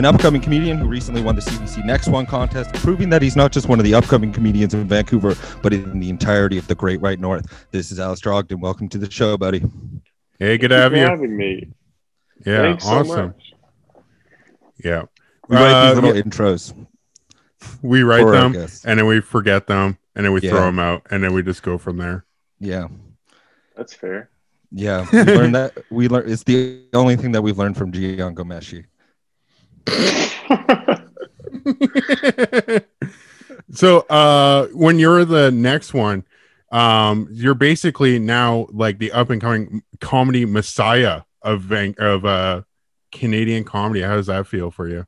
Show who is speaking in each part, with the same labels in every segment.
Speaker 1: an upcoming comedian who recently won the CBC Next One contest, proving that he's not just one of the upcoming comedians in Vancouver, but in the entirety of the Great White North. This is Alistair Ogden. Welcome to the show, buddy.
Speaker 2: Hey, good to have you.
Speaker 3: having me.
Speaker 2: Yeah,
Speaker 3: Thanks
Speaker 2: awesome.
Speaker 3: much.
Speaker 2: Yeah,
Speaker 1: We write
Speaker 2: Uh,
Speaker 1: these little
Speaker 2: yeah,
Speaker 1: intros.
Speaker 2: we write
Speaker 1: for
Speaker 2: them and then we forget them and then we
Speaker 1: Yeah.
Speaker 2: throw them out and then we just go from there.
Speaker 1: Yeah.
Speaker 3: That's fair.
Speaker 1: Yeah. We learned that we learned it's the only thing that we've learned from Jian Ghomeshi.
Speaker 2: So, uh, when you're the next one, um, you're basically now like the up and coming comedy messiah of Van- of uh Canadian comedy. How does that feel for you?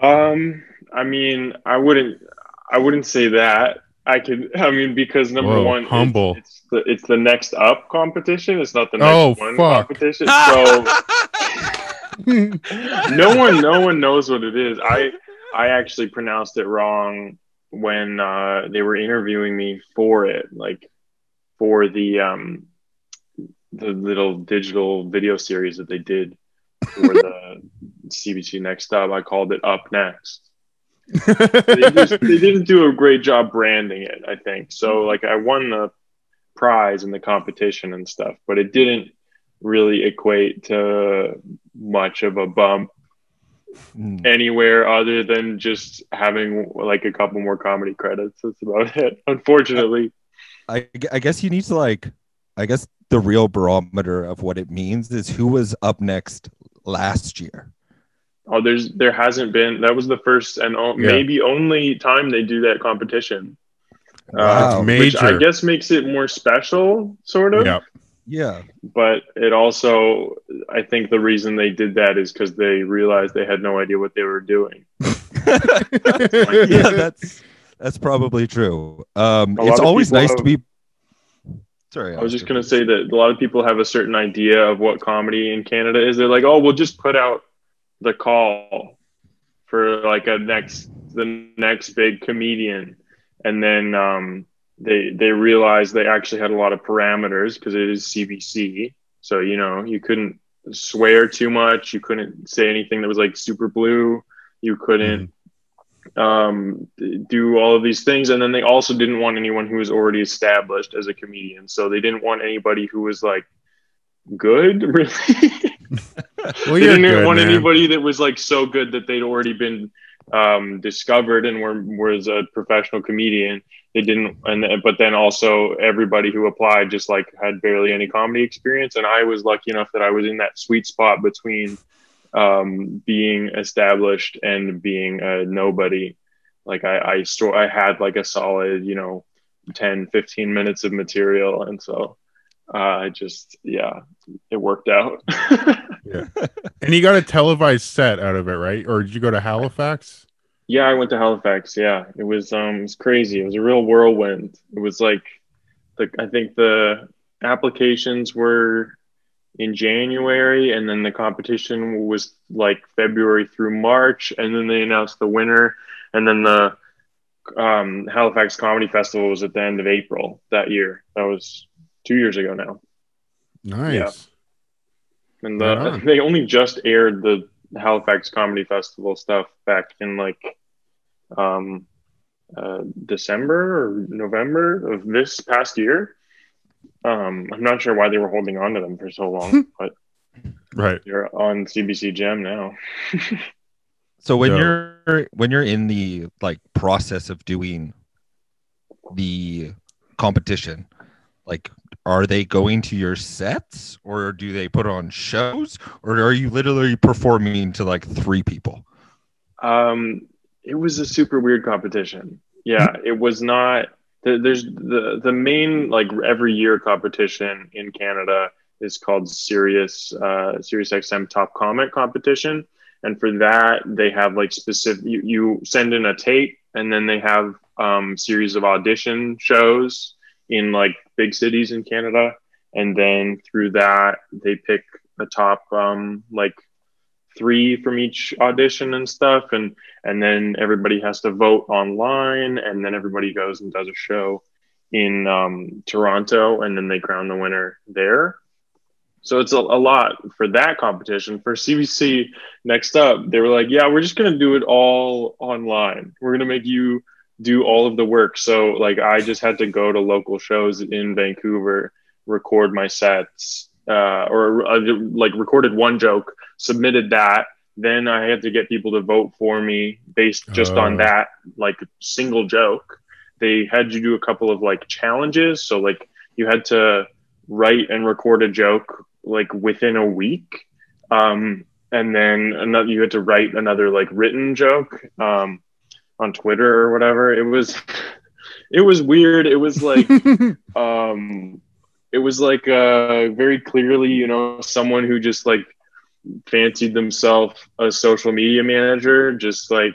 Speaker 3: um, I mean, I wouldn't, I wouldn't say that. I could, I mean, because number
Speaker 2: Whoa,
Speaker 3: one, it's-
Speaker 2: humble.
Speaker 3: It's, the it's the next up competition. It's not the next
Speaker 2: Oh,
Speaker 3: one
Speaker 2: fuck.
Speaker 3: competition. So no one, no one knows what it is. I, I actually pronounced it wrong when uh, they were interviewing me for it, like for the um, the little digital video series that they did for the CBC Next Up. I called it Up Next. They, just, they didn't do a great job branding it, I think. So, like, I won the prize in the competition and stuff, but it didn't really equate to much of a bump
Speaker 1: Mm.
Speaker 3: anywhere other than just having like a couple more comedy credits. That's about it. Unfortunately,
Speaker 1: I, I guess you need to like I guess the real barometer of what it means is who was up next last year.
Speaker 3: oh, there's there hasn't been. That was the first and o-
Speaker 2: Yeah.
Speaker 3: maybe only time they do that competition.
Speaker 1: Wow.
Speaker 3: Uh,
Speaker 2: That's
Speaker 3: which I guess makes it more special, sort of.
Speaker 2: yeah.
Speaker 1: Yeah.
Speaker 3: But it also, I think the reason they did that is because they realized they had no idea what they were doing.
Speaker 1: yeah, that's that's probably true. Um it's always nice
Speaker 3: have-
Speaker 1: to be Sorry.
Speaker 3: I was just gonna say that a lot of people have a certain idea of what comedy in Canada is. They're like, oh, we'll just put out the call for like a next the next big comedian, and then um, they they realized they actually had a lot of parameters because it is CBC. So you know you couldn't swear too much. You couldn't say anything that was like super blue. You couldn't um, do all of these things. And then they also didn't want anyone who was already established as a comedian. So they didn't want anybody who was like good, really.
Speaker 2: Well,
Speaker 3: they didn't
Speaker 2: good,
Speaker 3: want
Speaker 2: man.
Speaker 3: anybody that was like so good that they'd already been um, discovered and were was a professional comedian. They didn't, and but then also everybody who applied just like had barely any comedy experience. And I was lucky enough that I was in that sweet spot between um, being established and being a nobody. Like I, I store, I had like a solid, you know, 10, 15 minutes of material. And so uh, I just, yeah, it worked out.
Speaker 2: yeah And you got a televised set out of it, right? Or did you go to Halifax?
Speaker 3: Yeah, I went to Halifax. Yeah, it was, um, it was crazy. It was a real whirlwind. It was like, the, I think the applications were in January, and then the competition was like February through March, and then they announced the winner, and then the um, Halifax Comedy Festival was at the end of April that year. That was two years ago now,
Speaker 2: Nice.
Speaker 3: and the,
Speaker 2: on.
Speaker 3: they only just aired the Halifax Comedy Festival stuff back in like um, uh, December or November of this past year. Um, I'm not sure why they were holding on to them for so long, but
Speaker 2: Right.
Speaker 3: they're on CBC Gem now.
Speaker 1: So when
Speaker 2: Yeah.
Speaker 1: you're when you're in the like process of doing the competition, like are they going to your sets or do they put on shows or are you literally performing to like three people?
Speaker 3: Um, it was a super weird competition. Yeah, it was not. There's the the main like every year competition in Canada is called Sirius uh, Sirius XM Top Comic Competition, and for that they have like specific. You, you send in a tape, and then they have um, series of audition shows in like big cities in Canada, and then through that they pick the top um, like three from each audition and stuff. And and then everybody has to vote online. And then everybody goes and does a show in um, toronto. And then they crown the winner there. So it's a, a lot for that competition. For CBC next up, they were like, yeah, we're just going to do it all online. We're going to make you do all of the work. So like I just had to go to local shows in Vancouver, record my sets, uh, or uh, like recorded one joke, submitted that. Then I had to get people to vote for me based just on
Speaker 2: Oh.
Speaker 3: that like single joke. They had you do a couple of like challenges. So like you had to write and record a joke like within a week. Um, and then another, you had to write another like written joke um, on Twitter or whatever. It was, it was weird. It was like, um, it was like uh, very clearly, you know, someone who just like fancied themselves a social media manager, just like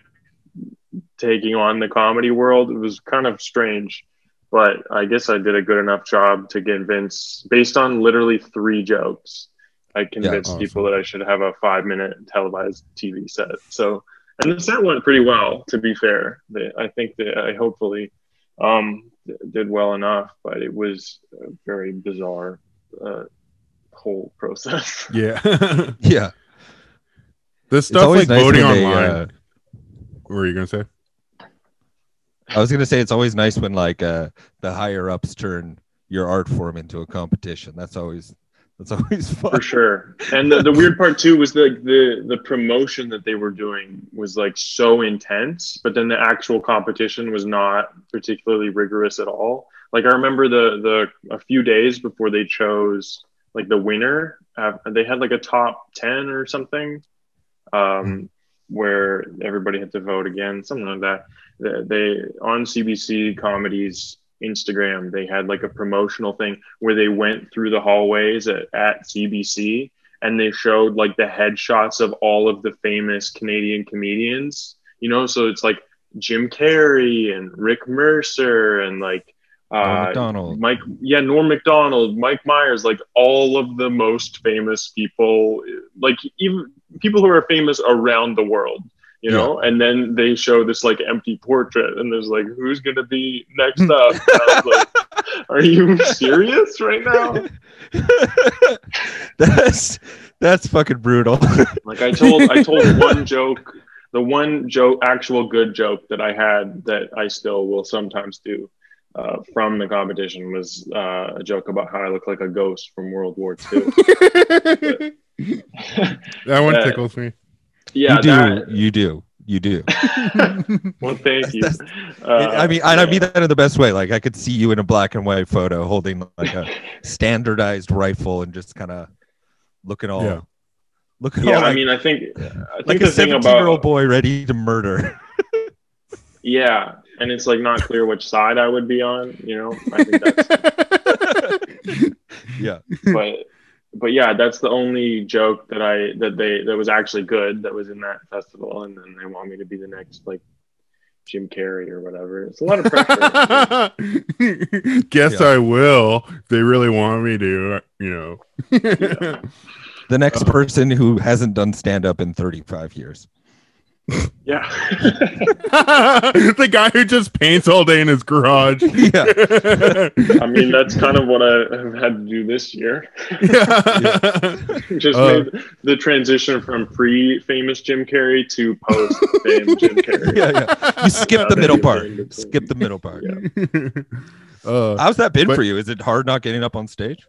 Speaker 3: taking on the comedy world. It was kind of strange, but I guess I did a good enough job to convince, based on literally three jokes, I convinced
Speaker 2: awesome.
Speaker 3: people that I should have a five minute televised TV set. So, and the set went pretty well, to be fair. I think that I hopefully um, did well enough, but it was a very bizarre uh, whole process.
Speaker 2: yeah.
Speaker 1: Yeah.
Speaker 2: this stuff
Speaker 1: always
Speaker 2: like
Speaker 1: nice
Speaker 2: voting
Speaker 1: when they,
Speaker 2: online.
Speaker 1: uh,
Speaker 2: what were you gonna say?
Speaker 1: I was gonna say it's always nice when like uh, the higher ups turn your art form into a competition. That's always that's always fun.
Speaker 3: for sure. And the, the weird part too was the, the the promotion that they were doing was like so intense, but then the actual competition was not particularly rigorous at all. Like I remember the the a few days before they chose like the winner, uh, they had like a top ten or something, um, where everybody had to vote again, something like that. They, they on CBC comedies Instagram, they had like a promotional thing where they went through the hallways at, at CBC and they showed like the headshots of all of the famous Canadian comedians, you know, so it's like Jim Carrey and Rick Mercer and like uh,
Speaker 1: Macdonald.
Speaker 3: Mike, yeah, Norm Macdonald, Mike Myers, like all of the most famous people, like even people who are famous around the world, you know. And then they show this like empty portrait, and there's like, who's gonna be next up? Like, are you serious right now?
Speaker 1: that's that's fucking brutal.
Speaker 3: Like I told, I told one joke, the one joke, actual good joke that I had that I still will sometimes do. Uh, from the competition was uh, a joke about how I look like a ghost from World War II.
Speaker 2: that one tickles me.
Speaker 3: Yeah,
Speaker 1: you do.
Speaker 3: that-
Speaker 1: You do. You do.
Speaker 3: well, thank you. Uh,
Speaker 1: I mean, and I mean
Speaker 3: yeah.
Speaker 1: that in the best way. Like I could see you in a black and white photo holding like a standardized rifle and just kind of looking all,
Speaker 2: Yeah.
Speaker 1: looking
Speaker 3: yeah,
Speaker 1: all
Speaker 3: I
Speaker 1: like,
Speaker 3: mean, I think I
Speaker 1: like
Speaker 3: think
Speaker 1: a
Speaker 3: the thing
Speaker 1: seventeen-year-old
Speaker 3: about
Speaker 1: boy ready to murder.
Speaker 3: yeah, and it's like not clear which side I would be on. You know, I think that's
Speaker 1: yeah.
Speaker 3: but but yeah, that's the only joke that I that they that was actually good that was in that festival, and then they want me to be the next like Jim Carrey or whatever. It's a lot of pressure.
Speaker 2: Guess
Speaker 1: Yeah.
Speaker 2: I will. They really want me to, you know.
Speaker 1: The next uh, person who hasn't done stand up in 35 years.
Speaker 3: Yeah,
Speaker 2: the guy who just paints all day in his garage.
Speaker 1: Yeah.
Speaker 3: I mean that's kind of what I have had to do this year. Yeah. Just
Speaker 2: Uh,
Speaker 3: made the transition from pre-famous Jim Carrey to post famous Jim Carrey.
Speaker 1: Yeah, yeah. You skip the middle part.
Speaker 3: they- they-
Speaker 1: Skip the middle part.
Speaker 3: Yeah.
Speaker 2: uh,
Speaker 1: How's that been
Speaker 2: But-
Speaker 1: for you? Is it hard not getting up on stage?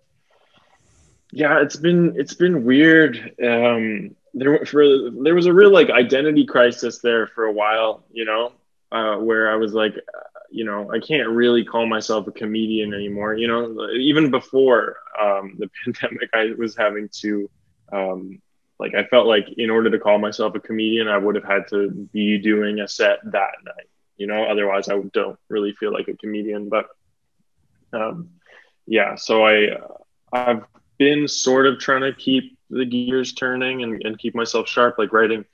Speaker 3: yeah it's been it's been weird um there for there was a real like identity crisis there for a while you know uh where i was like uh, you know i can't really call myself a comedian anymore you know even before um the pandemic i was having to um like i felt like in order to call myself a comedian i would have had to be doing a set that night you know otherwise i don't really feel like a comedian but um yeah so i i've been sort of trying to keep the gears turning and, and keep myself sharp, like writing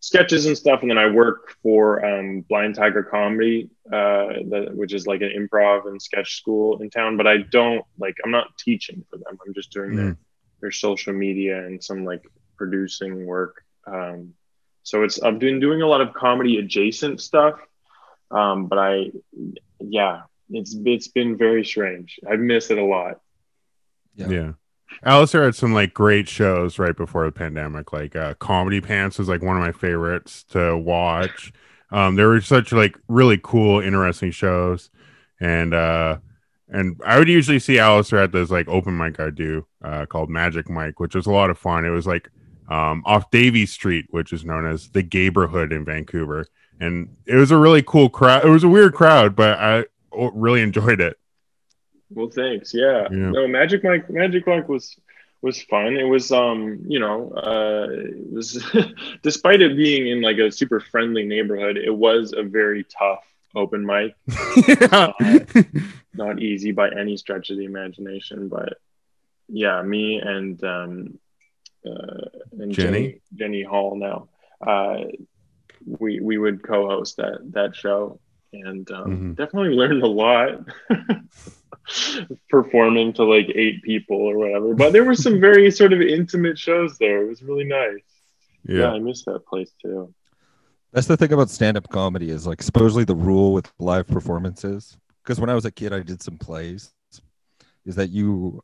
Speaker 3: sketches and stuff. And then I work for um, Blind Tiger Comedy, uh, that, which is like an improv and sketch school in town. But I don't like, I'm not teaching for them. I'm just doing their, their social media and some like producing work. Um, so it's, I've been doing a lot of comedy adjacent stuff. Um, but I, yeah, it's, it's been very strange. I've missed it a lot.
Speaker 1: Yeah.
Speaker 2: yeah. Alistair had some like great shows right before the pandemic. Like uh, Comedy Pants was like one of my favorites to watch. Um, there were such like really cool, interesting shows, and uh, and I would usually see Alistair at this like open mic I do uh, called Magic Mike, which was a lot of fun. It was like um, off Davie Street, which is known as the Gayborhood in Vancouver, and it was a really cool crowd. It was a weird crowd, but I really enjoyed it.
Speaker 3: Well, thanks. Yeah.
Speaker 2: Yeah.
Speaker 3: No, Magic Mike. Magic Mike was was fun. It was, um, you know, uh, it was despite it being in like a super friendly neighborhood, it was a very tough open mic.
Speaker 2: yeah.
Speaker 3: Not easy by any stretch of the imagination, but yeah, me and um, uh, and
Speaker 2: Jenny?
Speaker 3: Jenny Jenny Hall now. Uh, we we would co-host that that show and um,
Speaker 2: Mhm.
Speaker 3: definitely learned a lot performing to like eight people or whatever but there were some very sort of intimate shows there it was really nice yeah,
Speaker 2: yeah.
Speaker 3: i miss that place too
Speaker 1: That's the thing about stand-up comedy is like supposedly the rule with live performances. Because when I was a kid, I did some plays. Is that you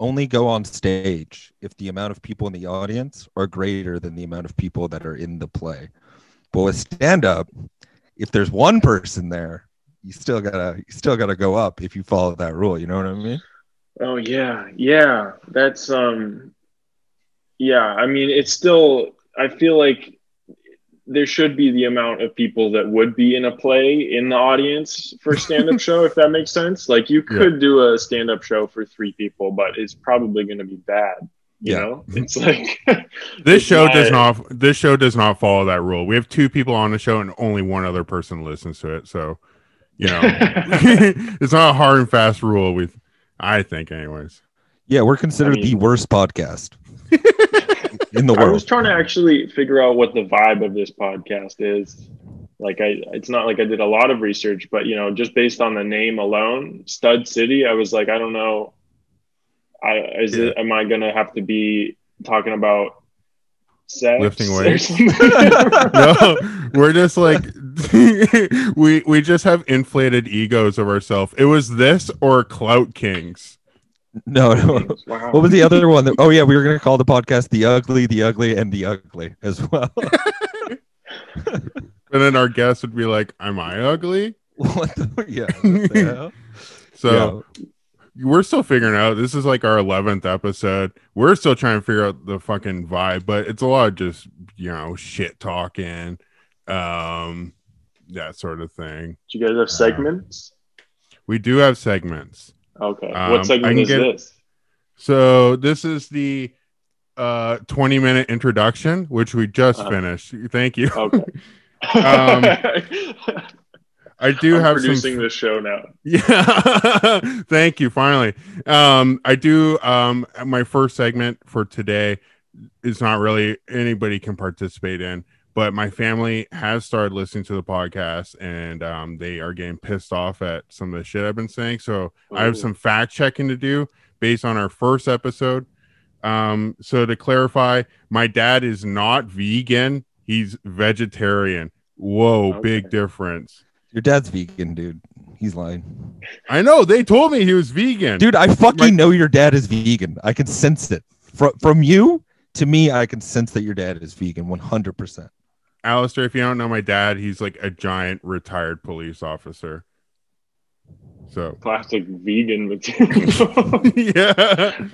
Speaker 1: only go on stage if the amount of people in the audience are greater than the amount of people that are in the play. But with stand-up, if there's one person there, you still gotta you still gotta go up if you follow that rule. You know what I mean?
Speaker 3: oh yeah yeah that's um yeah i mean it's still i feel like there should be the amount of people that would be in a play in the audience for a stand-up show if that makes sense like you
Speaker 2: Yeah.
Speaker 3: could do a stand-up show for three people but it's probably going to be bad you
Speaker 1: Yeah.
Speaker 3: know it's like
Speaker 2: This
Speaker 3: It's
Speaker 2: show does
Speaker 3: not-
Speaker 2: not. This show does not follow that rule. We have two people on the show, and only one other person listens to it. So, you know, it's not a hard and fast rule. With, I think, anyways.
Speaker 1: Yeah, we're considered
Speaker 3: I
Speaker 1: the worst podcast in the world.
Speaker 3: I was trying to actually figure out what the vibe of this podcast is. Like I it's not like I did a lot of research, but you know, just based on the name alone, Stud City, I was like, I don't know. I is it am I gonna have to be talking about sex
Speaker 2: Lifting weights? no, we're just like we we just have inflated egos of ourselves. It was this or Clout Kings.
Speaker 1: No, no.
Speaker 3: wow.
Speaker 1: What was the other one? That, oh yeah, we were gonna call the podcast "The Ugly, the Ugly, and the Ugly" as well.
Speaker 2: And then our guest would be like, "Am I ugly?"
Speaker 1: what the, yeah. what the hell?
Speaker 2: So we're still figuring out. This is like our eleventh episode. We're still trying to figure out the fucking vibe, but it's a lot of just you know shit talking, um, that sort of thing.
Speaker 3: Do you guys have segments?
Speaker 2: We do have segments.
Speaker 3: Okay.
Speaker 2: um,
Speaker 3: what segment is
Speaker 2: get-
Speaker 3: this?
Speaker 2: So this is the uh 20 minute introduction, which we just
Speaker 3: Uh.
Speaker 2: finished. Thank you.
Speaker 3: Okay.
Speaker 2: Um, I do
Speaker 3: I'm
Speaker 2: have
Speaker 3: producing
Speaker 2: some
Speaker 3: this show now.
Speaker 2: Yeah. Thank you. Finally. Um, I do um my first segment for today is not really anybody can participate in, but my family has started listening to the podcast and um they are getting pissed off at some of the shit I've been saying. So I have some fact checking to do based on our first episode. Um, so to clarify, my dad is not vegan, he's vegetarian. Whoa,
Speaker 3: Okay.
Speaker 2: big difference.
Speaker 1: Your dad's vegan, dude. He's lying,
Speaker 2: I know they told me he was vegan.
Speaker 1: dude. I fucking
Speaker 2: My-
Speaker 1: know your dad is vegan. I can sense it from from you to me. I can sense that your dad is vegan, one hundred percent.
Speaker 2: Alistair, if you don't know my dad, he's like a giant retired police officer. So
Speaker 3: Classic vegan material.
Speaker 2: yeah.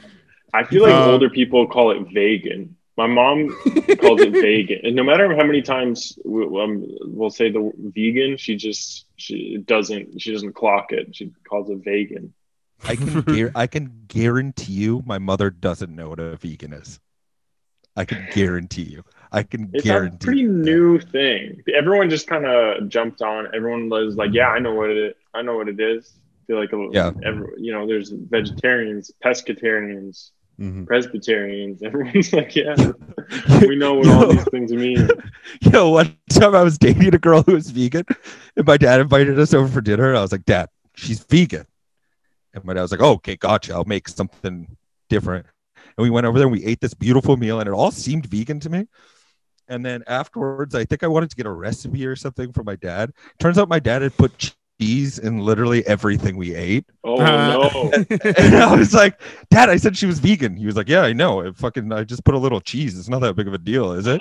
Speaker 3: I feel like
Speaker 2: Uh,
Speaker 3: older people call it vegan. My mom calls it vegan, and no matter how many times we, um, we'll say the vegan, she just she doesn't she doesn't clock it. She calls it vegan.
Speaker 1: I can guar- I can guarantee you, my mother doesn't know what a vegan is. I can guarantee you. I can
Speaker 3: It's a pretty
Speaker 1: that.
Speaker 3: new thing. Everyone just kind of jumped on. Everyone was like, "Yeah, I know what it. I know what it is." I feel like a,
Speaker 1: Yeah.
Speaker 3: every, you know, there's vegetarians, pescatarians,
Speaker 2: Mhm.
Speaker 3: Presbyterians. Everyone's like, "Yeah, we know what all these things mean."
Speaker 1: You know, one time I was dating a girl who was vegan, and my dad invited us over for dinner. And I was like, Dad, she's vegan. And my dad was like, oh, okay, gotcha. I'll make something different. And we went over there and we ate this beautiful meal, and it all seemed vegan to me. And then afterwards, I think I wanted to get a recipe or something for my dad. Turns out my dad had put cheese in literally everything we ate.
Speaker 3: Oh
Speaker 2: Uh,
Speaker 3: no.
Speaker 1: And I was like, Dad, I said she was vegan. He was like, Yeah, I know. It fucking I just put a little cheese. It's not that big of a deal, is it?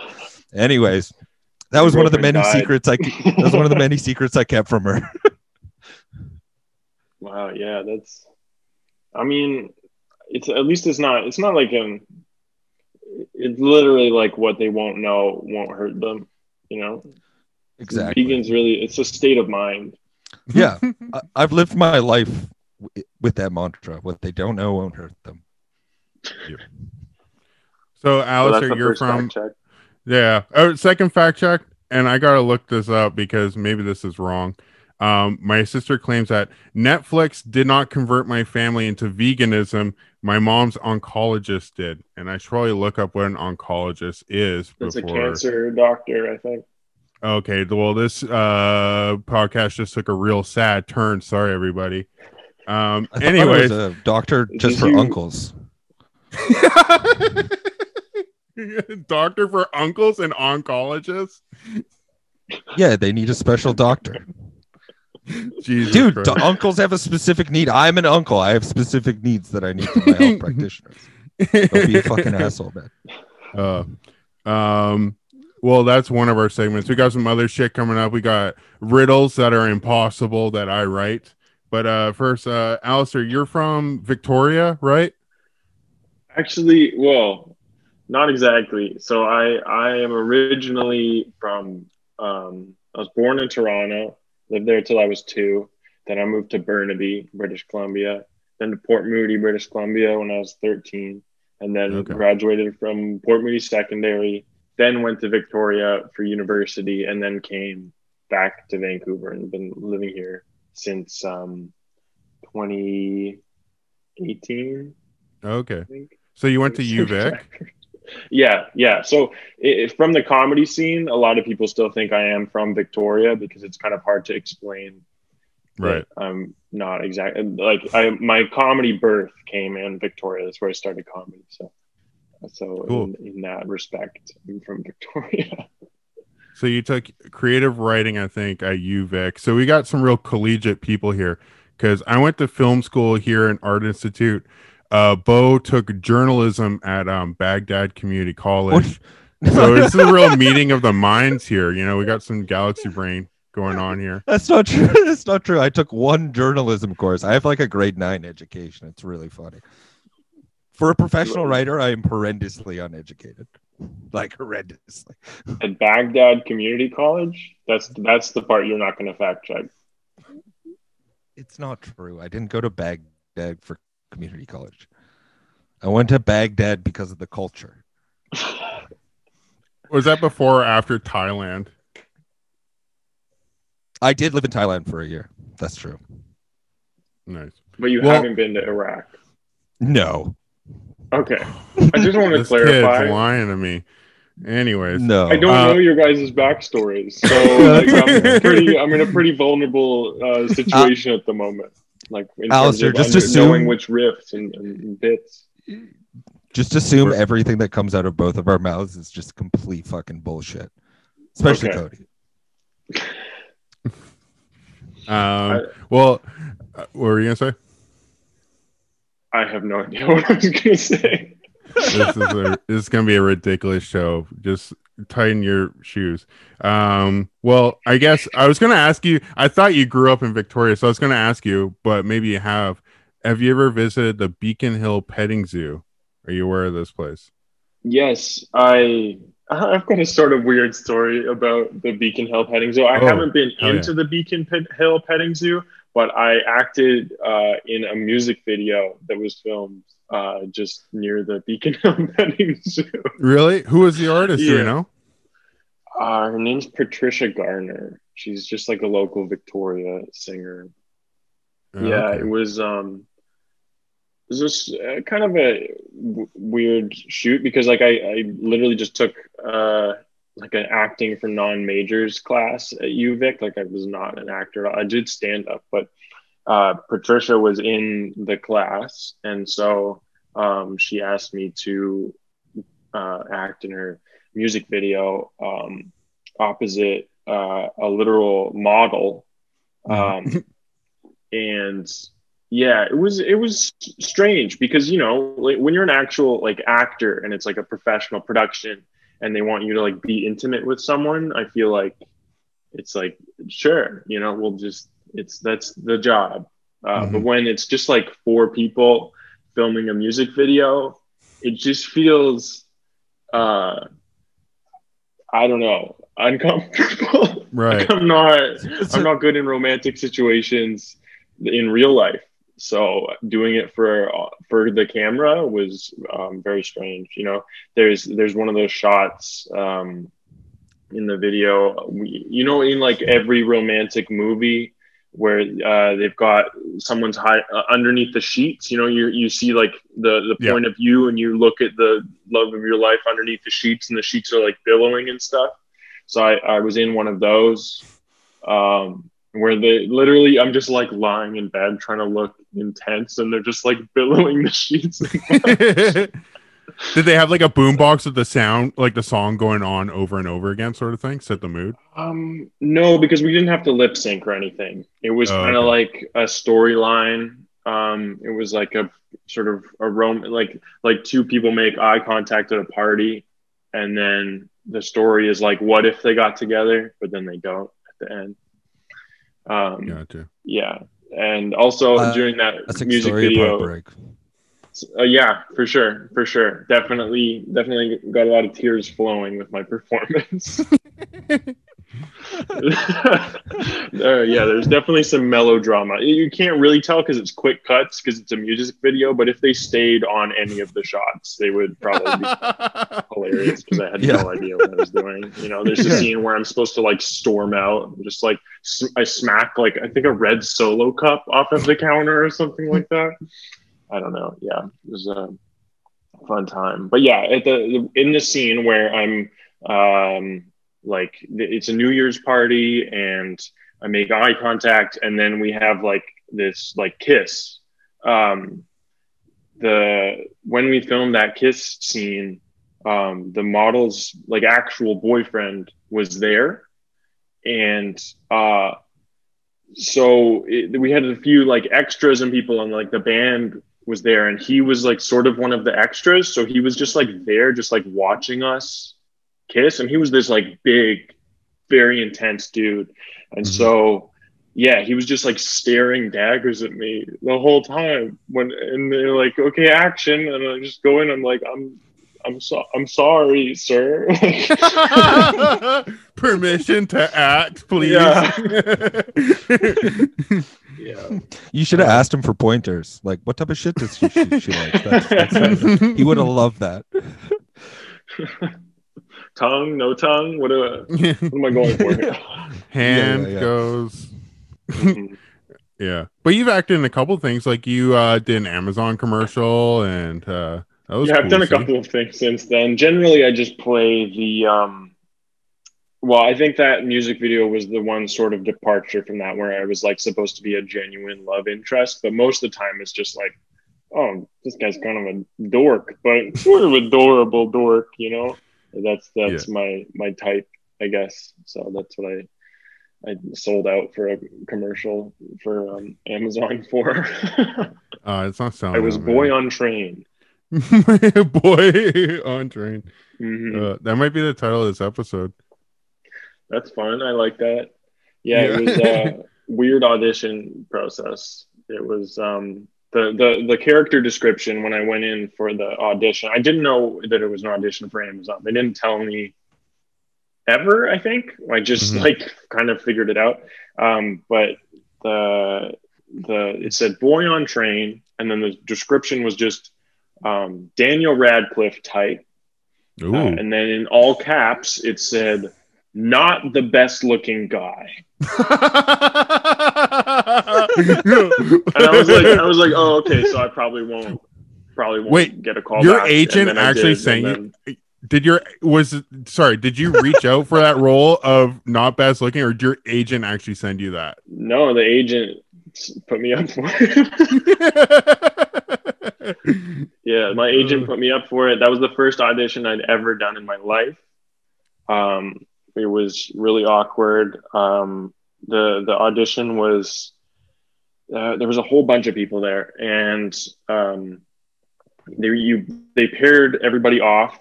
Speaker 1: Anyways, that was one of the many
Speaker 3: died.
Speaker 1: secrets I that was one of the many secrets I kept from her.
Speaker 3: Wow, yeah, that's I mean, it's at least it's not it's not like um it's literally like what they won't know won't hurt them, you know.
Speaker 1: exactly.
Speaker 3: Vegans really it's a state of mind.
Speaker 1: Yeah. I, I've lived my life w- with that mantra. What they don't know won't hurt them.
Speaker 2: So,
Speaker 3: So that's
Speaker 2: Alistair,
Speaker 3: the
Speaker 2: you're from
Speaker 3: check.
Speaker 2: Yeah. Oh, second fact check, and I gotta look this up because maybe this is wrong. Um, my sister claims that Netflix did not convert my family into veganism. My mom's oncologist did, and I should probably look up what an oncologist is
Speaker 3: That's a cancer doctor, I think.
Speaker 2: Okay. Well, this uh podcast just took a real sad turn. Sorry, everybody. Um.
Speaker 1: I thought
Speaker 2: Anyways,
Speaker 1: a doctor just for
Speaker 3: you-
Speaker 1: uncles.
Speaker 2: doctor for uncles and oncologists.
Speaker 1: Yeah, they need a special doctor.
Speaker 2: Jesus
Speaker 1: Dude,
Speaker 2: Christ.
Speaker 1: do- uncles have a specific need. I'm an uncle. I have specific needs that I need from my health practitioners. Don't be a fucking asshole, man.
Speaker 2: Uh, um, well, that's one of our segments. We got some other shit coming up. We got riddles that are impossible that I write. But uh, first, uh, Alistair, you're from Victoria, right?
Speaker 3: Actually, well, not exactly. So I I am originally from um I was born in Toronto, lived there till I was two. Then I moved to Burnaby, British Columbia, then to Port Moody, British Columbia when I was 13, and then
Speaker 2: Okay.
Speaker 3: graduated from Port Moody Secondary, then went to Victoria for university and then came back to Vancouver and been living here since um 2018,
Speaker 2: Okay. So you went to UVic.
Speaker 3: Yeah, yeah. So i from the comedy scene, a lot of people still think I am from Victoria because it's kind of hard to explain.
Speaker 2: Right.
Speaker 3: I'm not exactly like I. My comedy birth came in Victoria. That's where I started comedy. So, so
Speaker 2: Cool.
Speaker 3: in, in that respect, I'm from Victoria.
Speaker 2: So you took creative writing, I think, at UVic. So we got some real collegiate people here because I went to film school here in Art Institute. Uh, Bo took journalism at um, Baghdad Community College. so it's a real meeting of the minds here. You know, we got some galaxy brain going on here.
Speaker 1: That's not true. That's not true. I took one journalism course. I have like a grade nine education. It's really funny. For a professional writer, I am horrendously uneducated. Like horrendously.
Speaker 3: At Baghdad Community College, that's that's the part you're not going to fact check.
Speaker 1: It's not true. I didn't go to Baghdad for community college. I went to Baghdad because of the culture.
Speaker 2: Was that before or after Thailand?
Speaker 1: I did live in Thailand for a year. That's true.
Speaker 2: Nice.
Speaker 3: But you
Speaker 2: Well-
Speaker 3: haven't been to Iraq.
Speaker 1: No,
Speaker 3: Okay, I just want to
Speaker 2: This
Speaker 3: clarify.
Speaker 2: kid's lying to me. Anyways,
Speaker 1: no.
Speaker 3: I don't
Speaker 2: Uh,
Speaker 3: know your guys' backstories, so like, I'm pretty. I'm in a pretty vulnerable uh, situation at the moment. Like, in
Speaker 1: Alistair,
Speaker 3: terms of
Speaker 1: just
Speaker 3: under-
Speaker 1: assume-
Speaker 3: knowing which riffs and, and bits.
Speaker 1: Just assume
Speaker 2: We're-
Speaker 1: everything that comes out of both of our mouths is just complete fucking bullshit. Especially
Speaker 3: Okay.
Speaker 1: Cody.
Speaker 2: um, well, uh, what were you gonna say?
Speaker 3: I have no idea what I was going to say.
Speaker 2: this is a, this is gonna be a ridiculous show. Just tighten your shoes. Um, well, I guess I was gonna ask you. I thought you grew up in Victoria, so I was gonna ask you, but maybe you have. Have you ever visited the Beacon Hill Petting Zoo? Are you aware of this place?
Speaker 3: Yes, I. I've got a sort of weird story about the Beacon Hill petting zoo. I
Speaker 2: Oh,
Speaker 3: haven't been into the Beacon Pet- Hill petting zoo, but I acted uh, in a music video that was filmed uh, just near the Beacon Hill petting zoo.
Speaker 2: Really? Who was the artist? Do you know?
Speaker 3: Uh, her name's Patricia Garner. She's just like a local Victoria singer.
Speaker 2: Oh,
Speaker 3: yeah,
Speaker 2: okay.
Speaker 3: it was um, it was just uh, kind of a w- weird shoot because like I, I literally just took uh like an acting for non-majors class at UVic. Like I was not an actor. I did stand up, but uh, Patricia was in the class, and so um, she asked me to uh, act in her music video um, opposite uh, a literal model Um, and yeah, it was it was strange because you know like, when you're an actual like actor and it's like a professional production and they want you to like be intimate with someone, I feel like it's like sure, you know, we'll just it's that's the job. Uh,
Speaker 2: Mhm.
Speaker 3: But when it's just like four people filming a music video, it just feels uh, I don't know uncomfortable.
Speaker 2: Right.
Speaker 3: I'm not I'm not good in romantic situations in real life. So doing it for for the camera was um, very strange. You know, there's there's one of those shots um, in the video. We, you know, in like every romantic movie where uh, they've got someone's high, uh, underneath the sheets. You know, you you see like the the
Speaker 2: Yeah.
Speaker 3: point of view, and you look at the love of your life underneath the sheets, and the sheets are like billowing and stuff. So I, I was in one of those um, where they literally, I'm just like lying in bed trying to look intense, and they're just like billowing the sheets.
Speaker 2: Did they have like a boombox with the sound, like the song going on over and over again, sort of thing? Set the mood.
Speaker 3: um, no, because we didn't have to lip sync or anything. It was
Speaker 2: Oh,
Speaker 3: kind of
Speaker 2: okay.
Speaker 3: like a storyline. Um, it was like a sort of a rom like like two people make eye contact at a party, and then the story is like, what if they got together, but then they don't at the end. Um,
Speaker 2: Gotcha.
Speaker 3: yeah and also
Speaker 1: Uh,
Speaker 3: during that
Speaker 1: That's a
Speaker 3: music
Speaker 1: story
Speaker 3: video
Speaker 1: heartbreak.
Speaker 3: Uh, yeah for sure for sure definitely definitely got a lot of tears flowing with my performance uh, yeah there's definitely some melodrama you can't really tell because it's quick cuts because it's a music video but if they stayed on any of the shots they would probably be hilarious because I had
Speaker 1: Yeah.
Speaker 3: no idea what I was doing. You know, there's a scene where I'm supposed to like storm out, and just like I smack like I think a red solo cup off of the counter or something like that. I don't know. Yeah, it was a fun time. But yeah, at the, in the scene where I'm um like it's a New Year's party and I make eye contact, and then we have like this like kiss. Um, the when we filmed that kiss scene um, the model's like actual boyfriend was there and uh, so it, we had a few like extras and people and like the band was there and he was like sort of one of the extras so he was just like there just like watching us kiss and he was this like big very intense dude and
Speaker 1: Mhm.
Speaker 3: so yeah he was just like staring daggers at me the whole time when and they're like okay action and i just go in i'm like i'm i'm so i'm sorry sir
Speaker 2: Permission to act, please.
Speaker 3: yeah
Speaker 1: You should have asked him for pointers. Like, what type of shit does she, she, she like? That's, that's he would have loved that.
Speaker 3: tongue no tongue what, uh, what am i going for here
Speaker 2: Hand
Speaker 1: Yeah, yeah, yeah.
Speaker 2: goes.
Speaker 3: Mhm.
Speaker 2: Yeah, but you've acted in a couple things. Like you uh, did an Amazon commercial, and uh, that was
Speaker 3: yeah,
Speaker 2: cool
Speaker 3: I've done a couple of things since then. Generally, I just play the. Um, well, I think that music video was the one sort of departure from that, where I was like supposed to be a genuine love interest, but most of the time it's just like, oh, this guy's kind of a dork, but sort of adorable dork, you know. That's that's my my type, I guess. So that's what I I sold out for a commercial for um, Amazon for.
Speaker 2: Uh, it's not selling.
Speaker 3: I was boy
Speaker 2: man.
Speaker 3: on train.
Speaker 2: boy on train.
Speaker 3: Mhm.
Speaker 2: Uh, that might be the title of this episode.
Speaker 3: That's fun. I like that. Yeah, it was a weird audition process. It was um, the the the character description when I went in for the audition. I didn't know that it was an audition for Amazon. They didn't tell me ever. I think I just
Speaker 2: Mhm.
Speaker 3: like kind of figured it out. Um, but the the it said boy on train, and then the description was just um, Daniel Radcliffe type. Uh, and then in all caps, it said, not the best looking guy. And I was like, I was like, oh, okay, so I probably won't, probably won't
Speaker 2: Wait,
Speaker 3: get a call.
Speaker 2: your
Speaker 3: back.
Speaker 2: Agent actually
Speaker 3: did,
Speaker 2: saying
Speaker 3: and
Speaker 2: you- did your was sorry? Did you reach out for that role of not best looking, or did your agent actually send you that?
Speaker 3: no, the agent put me up for it. yeah, my agent put me up for it. That was the first audition I'd ever done in my life. Um, it was really awkward. Um, the the audition was uh, there was a whole bunch of people there, and um, they you they paired everybody off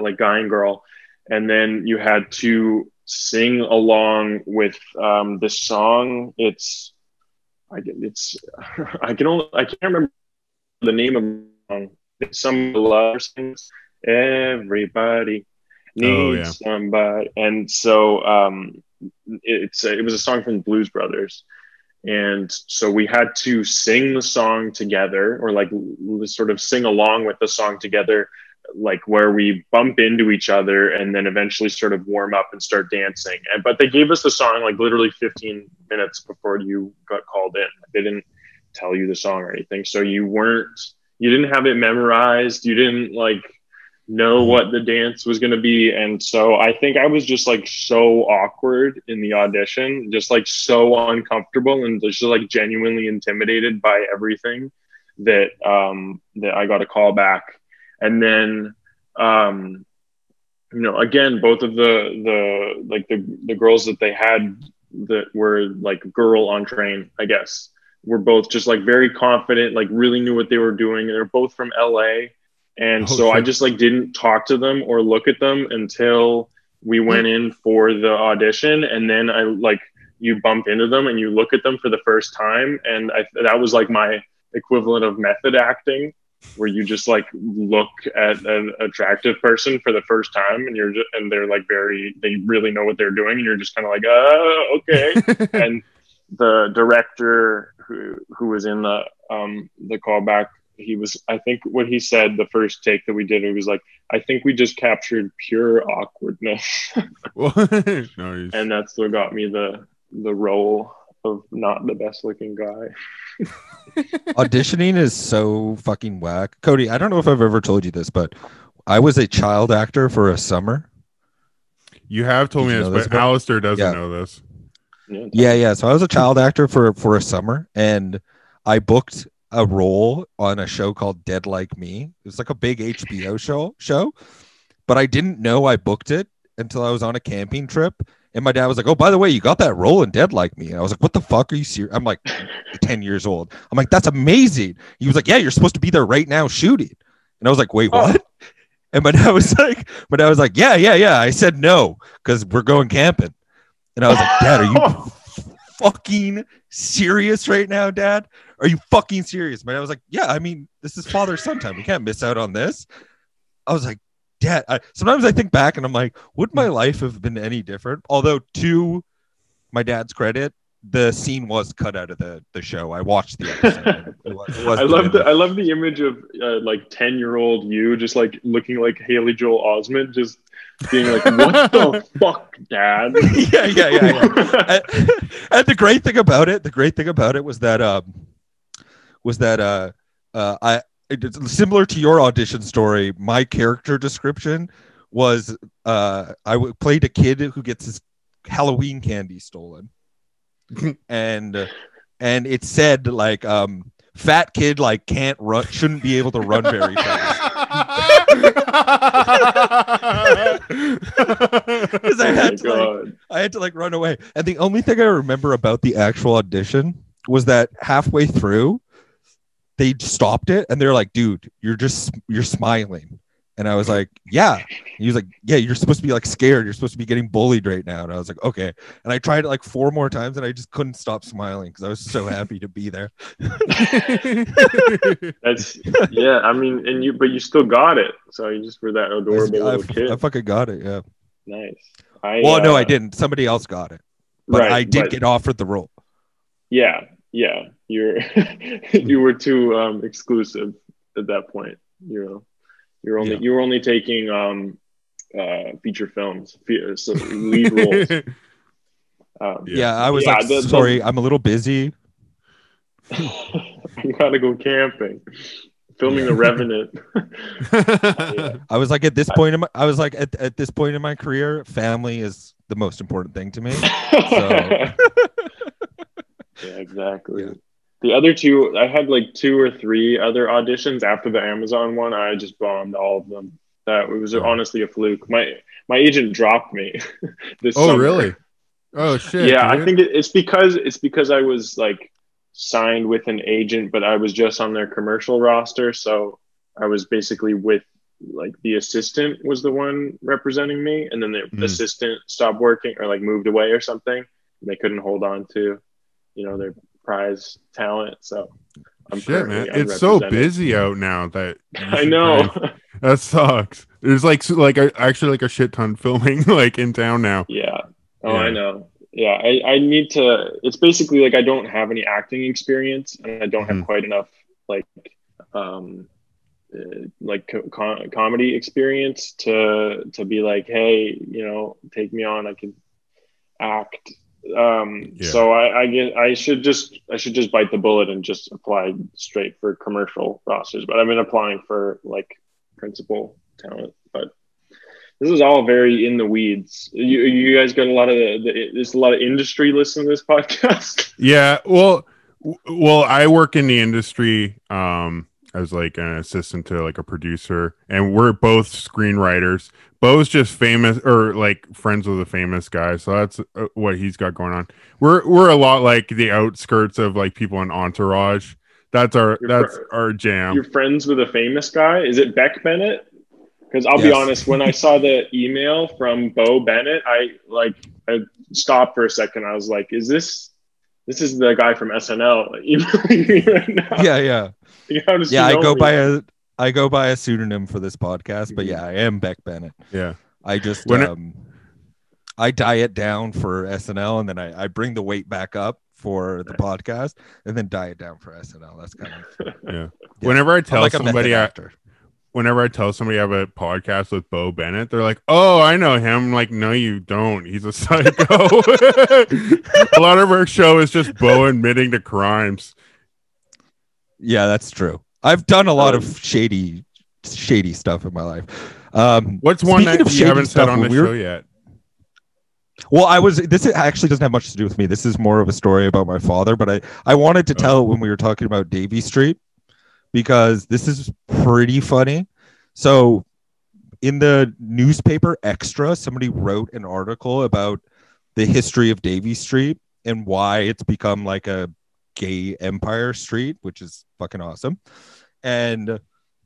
Speaker 3: like guy and girl, and then you had to sing along with um, this song. It's I it's I can only I can't remember the name of the song. It's some love sings everybody needs oh, yeah. somebody, and so um, it's a, it was a song from the Blues Brothers, and so we had to sing the song together, or like sort of sing along with the song together, like where we bump into each other and then eventually sort of warm up and start dancing. And but they gave us the song like literally 15 minutes before you got called in. They didn't tell you the song or anything, so you weren't you didn't have it memorized. You didn't like know mm-hmm. what the dance was going to be and so i think i was just like so awkward in the audition just like so uncomfortable and just like genuinely intimidated by everything that um that i got a call back and then um you know again both of the the like the the girls that they had that were like girl on train i guess were both just like very confident like really knew what they were doing and they're both from la and oh, so shit. I just like didn't talk to them or look at them until we went in for the audition. And then I like you bump into them and you look at them for the first time. And I, that was like my equivalent of method acting where you just like look at an attractive person for the first time and you're just, and they're like very they really know what they're doing and you're just kind of like uh okay and the director who who was in the um the callback he was i think what he said the first take that we did he was like i think we just captured pure awkwardness nice. and that's what got me the the role of not the best looking guy
Speaker 1: auditioning is so fucking whack cody i don't know if i've ever told you this but i was a child actor for a summer
Speaker 2: you have told Did me this, this but Alistair doesn't yeah. know this.
Speaker 1: Yeah, yeah. So I was a child actor for for a summer, and I booked a role on a show called Dead Like Me. It was like a big HBO show show, but I didn't know I booked it until I was on a camping trip. And my dad was like, "Oh, by the way, you got that role in Dead Like Me." And I was like, "What the fuck are you serious?" I'm like, ten years old. I'm like, "That's amazing." He was like, "Yeah, you're supposed to be there right now shooting." And I was like, "Wait, oh. what?" Oh. And my dad was like, "But I was like, yeah, yeah, yeah." I said no because we're going camping. And I was like, "Dad, are you fucking serious right now, Dad?" Are you fucking serious, man? I was like, Yeah, I mean, this is father son time. We can't miss out on this. I was like, Dad, I, sometimes I think back and I'm like, would my hmm. life have been any different? Although, to my dad's credit, the scene was cut out of the, the show. I watched the episode.
Speaker 3: It was, it was I love the I love the image of uh, like ten year old you just like looking like Haley Joel Osment, just being like, "What the fuck, Dad?"
Speaker 1: yeah, yeah, yeah. yeah. and, and, the great thing about it, the great thing about it was that um, was that uh, uh, I similar to your audition story. My character description was uh, I played a kid who gets his Halloween candy stolen, and and it said like um, fat kid like can't run, shouldn't be able to run very fast. Because I had oh to like, I had to like run away, and the only thing I remember about the actual audition was that halfway through, they stopped it and they're like, dude, you're just you're smiling. And I was like, yeah. he was like, yeah, you're supposed to be like scared. You're supposed to be getting bullied right now. And I was like, okay. And I tried it like four more times and I just couldn't stop smiling because I was so happy to be there.
Speaker 3: That's yeah. I mean, and you, but you still got it. So you just were that adorable I, little kid.
Speaker 1: I fucking got it. Yeah.
Speaker 3: Nice.
Speaker 1: I, well, uh, no, I didn't. Somebody else got it, but right, I did but, get offered the role.
Speaker 3: Yeah, yeah, you're you were too um, exclusive at that point. You know, you're only yeah. you were only taking um, uh, feature films, so lead roles.
Speaker 1: Um, yeah. I was yeah, like, the, sorry, the, I'm a little busy.
Speaker 3: you gotta go camping, filming yeah. The Revenant.
Speaker 1: yeah. I was like, at this point, in my, I was like, at, at this point in my career, family is the most important thing to me. So.
Speaker 3: Yeah, exactly. The other two, I had like two or three other auditions after the Amazon one. I just bombed all of them. That was honestly a fluke. My my agent dropped me.
Speaker 2: this oh, summer. really? Oh shit.
Speaker 3: yeah, I think it, it's because it's because I was like signed with an agent, but I was just on their commercial roster, so I was basically with like the assistant was the one representing me, and then the
Speaker 2: Mm.
Speaker 3: assistant stopped working or like moved away or something. And they couldn't hold on to, you know, their prize talent. So I'm
Speaker 2: Shit, man. It's so busy out now that
Speaker 3: I know.
Speaker 2: kind of- that sucks. There's like like actually like a shit ton filming like in town now.
Speaker 3: Yeah. Oh,
Speaker 2: Yeah.
Speaker 3: I know. Yeah, I, I need to. It's basically like I don't have any acting experience, and I don't have quite enough like, um, uh, like co- com- comedy experience to to be like, hey, you know, take me on. I can act. Um,
Speaker 2: Yeah.
Speaker 3: so I, I get. I should just. I should just bite the bullet and just apply straight for commercial rosters. But I've been applying for like principal talent, but this is all very in the weeds. You, you guys got a lot of the, there's a lot of industry listening to this podcast.
Speaker 2: Yeah, well, w- well, I work in the industry um as like an assistant to like a producer, and we're both screenwriters. Bo's just famous or like friends with a famous guy, so that's uh, what he's got going on. We're we're a lot like the outskirts of like people in Entourage. That's our
Speaker 3: You're
Speaker 2: that's
Speaker 3: fr-
Speaker 2: our jam.
Speaker 3: You're friends with a famous guy. Is it Beck Bennett? Because I'll be honest, when I saw the email from Bo Bennett, I like I stopped for a second. I was like, "Is this this is the guy from SNL emailing me right now?"
Speaker 1: Yeah, yeah,
Speaker 3: Like, how does he
Speaker 1: yeah. I go by a I go by a pseudonym for this podcast, but
Speaker 3: Mhm.
Speaker 1: yeah, I am Beck Bennett.
Speaker 2: yeah,
Speaker 1: I just
Speaker 2: When it-
Speaker 1: um, I diet down for SNL, and then I, I bring the weight back up for the podcast, and then diet down for SNL. That's kind of
Speaker 2: yeah.
Speaker 1: Yeah.
Speaker 2: Whenever I tell
Speaker 1: like
Speaker 2: somebody I,
Speaker 1: actor.
Speaker 2: whenever I tell somebody I have a podcast with Bo Bennett, they're like, "Oh, I know him." I'm like, no, you don't. He's a psycho. a lot of our show is just Bo admitting to crimes.
Speaker 1: Yeah, that's true. I've done a lot
Speaker 3: Um,
Speaker 1: of shady, shady stuff in my life. Um,
Speaker 2: What's one that you haven't said on the
Speaker 1: when we were-
Speaker 2: show yet?
Speaker 1: Well, I was. This actually doesn't have much to do with me. This is more of a story about my father. But I, I wanted to
Speaker 2: Oh.
Speaker 1: tell it when we were talking about Davie Street because this is pretty funny. So, in the newspaper Xtra, somebody wrote an article about the history of Davie Street and why it's become like a gay empire street, which is fucking awesome. And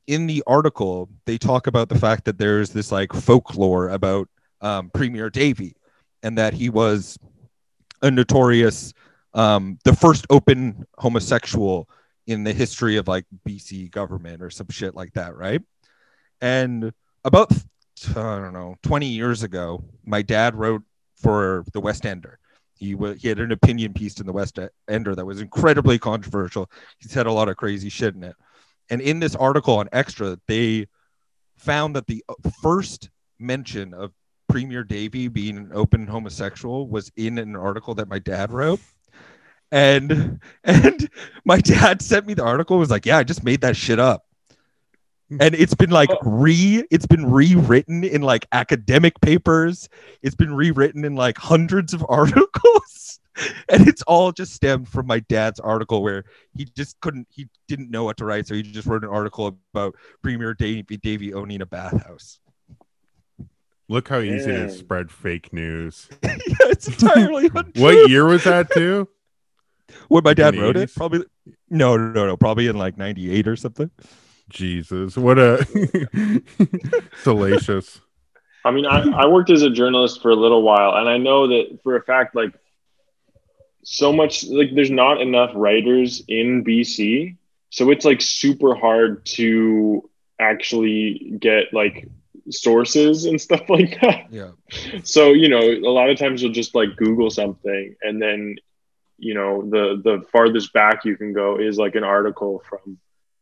Speaker 1: in the article, they talk about the fact that there's this like folklore about um, Premier Davie and that he was a notorious, um, the first open homosexual in the history of like BC government or some shit like that, right? And about, I don't know, 20 years ago, my dad wrote for the West Ender. He, he had an opinion piece in the West Ender that was incredibly controversial. He said a lot of crazy shit in it. And in this article on Xtra, they found that the uh, first mention of Premier Davie being an open homosexual was in an article that my dad wrote. And and my dad sent me the article was like, "Yeah, I just made that shit up." Mm-hmm. And it's been like re it's been rewritten in like academic papers. It's been rewritten in like hundreds of articles. And it's all just stemmed from my dad's article where he just couldn't he didn't know what to write, so he just wrote an article about Premier Davie Davie owning a bathhouse.
Speaker 2: Look how easy it is to spread fake news.
Speaker 1: yeah, it's entirely untrue.
Speaker 2: What year was that too?
Speaker 1: When my
Speaker 2: Like
Speaker 1: dad
Speaker 2: the
Speaker 1: wrote it, probably no, no, no, no, probably in like '98 or something.
Speaker 2: Jesus, what a salacious.
Speaker 3: I mean, I, I worked as a journalist for a little while, and I know that for a fact, like, so much, like, there's not enough writers in BC. So it's like super hard to actually get like sources and stuff like that.
Speaker 1: Yeah,
Speaker 3: So, you know, a lot of times you'll just like Google something, and then, you know, the, the farthest back you can go is like an article from,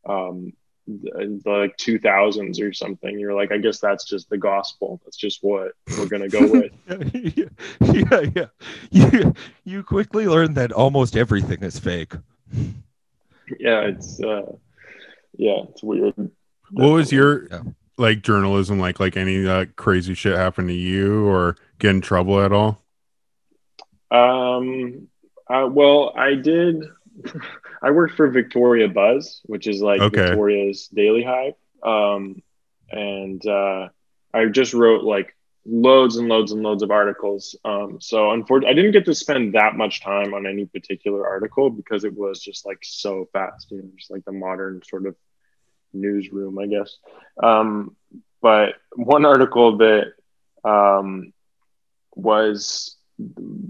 Speaker 3: um, the, the like 2000s or something you're like i guess that's just the gospel that's just what we're gonna go with
Speaker 1: yeah, yeah, yeah. You you quickly learn that almost everything is fake.
Speaker 3: yeah it's uh yeah it's weird
Speaker 2: What was your
Speaker 1: Yeah.
Speaker 2: like journalism like? Like any uh, crazy shit happened to you or get in trouble at all?
Speaker 3: um uh, well i did i worked for victoria buzz which is like
Speaker 2: Okay.
Speaker 3: victoria's daily hive um and uh i just wrote like loads and loads and loads of articles. Um, so unfortunately, I didn't get to spend that much time on any particular article because it was just like so fast, you know, just like the modern sort of newsroom, I guess. Um, but one article that um, was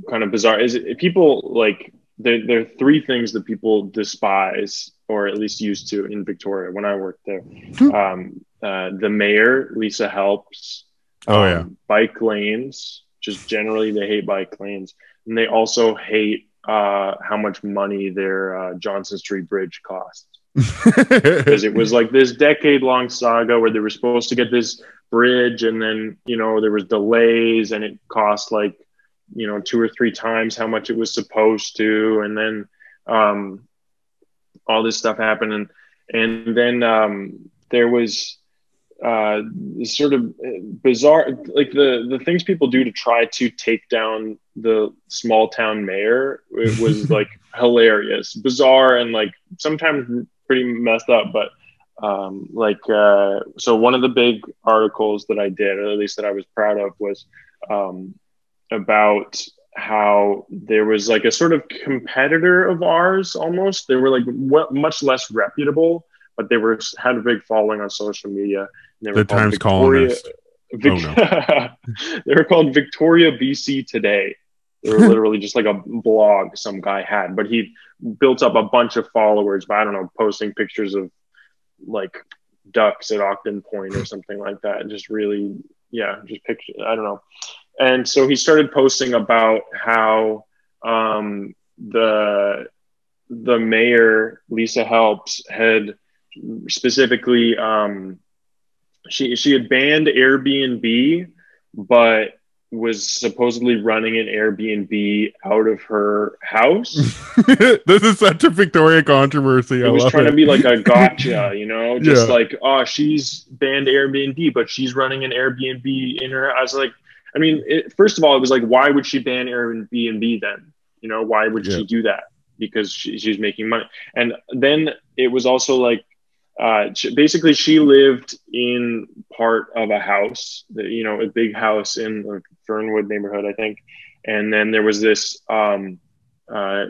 Speaker 3: kind of bizarre is it, people like there, there are three things that people despise or at least used to in Victoria when I worked there.
Speaker 2: Hmm.
Speaker 3: Um, uh, the mayor, Lisa Helps,
Speaker 2: Oh yeah.
Speaker 3: um, bike lanes. Just generally, they hate bike lanes, and they also hate uh, how much money their uh, Johnson Street Bridge costs. Because it was like this decade-long saga where they were supposed to get this bridge, and then you know there was delays, and it cost like you know two or three times how much it was supposed to, and then um, all this stuff happened, and and then um, there was uh, sort of bizarre, like the the things people do to try to take down the small town mayor. It was like hilarious, bizarre, and like sometimes pretty messed up. But um, like, uh, so one of the big articles that I did, or at least that I was proud of, was um, about how there was like a sort of competitor of ours almost. They were like w- much less reputable, but they were had a big following on social media. And they
Speaker 2: The
Speaker 3: were called
Speaker 2: Times Colonist.
Speaker 3: Vic-
Speaker 2: Oh,
Speaker 3: they were called Victoria BC Today. They were literally just like a blog some guy had, but he built up a bunch of followers by I don't know, posting pictures of like ducks at Ogden Point or something like that. Just really, yeah, just picture. I don't know. And so he started posting about how um, the the mayor Lisa Helps had specifically um, she she had banned Airbnb, but was supposedly running an Airbnb out of her house.
Speaker 2: this is such a Victoria controversy. I
Speaker 3: it was trying
Speaker 2: it.
Speaker 3: to be like a gotcha, you know, just
Speaker 2: Yeah.
Speaker 3: like, oh, she's banned Airbnb, but she's running an Airbnb in her. I was like, I mean, it, first of all, it was like, why would she ban Airbnb then? You know, why would
Speaker 2: Yeah.
Speaker 3: she do that? Because she, she's making money. And then it was also like, uh, she, basically, she lived in part of a house, that, you know, a big house in the Fernwood neighborhood, I think. And then there was this um, uh,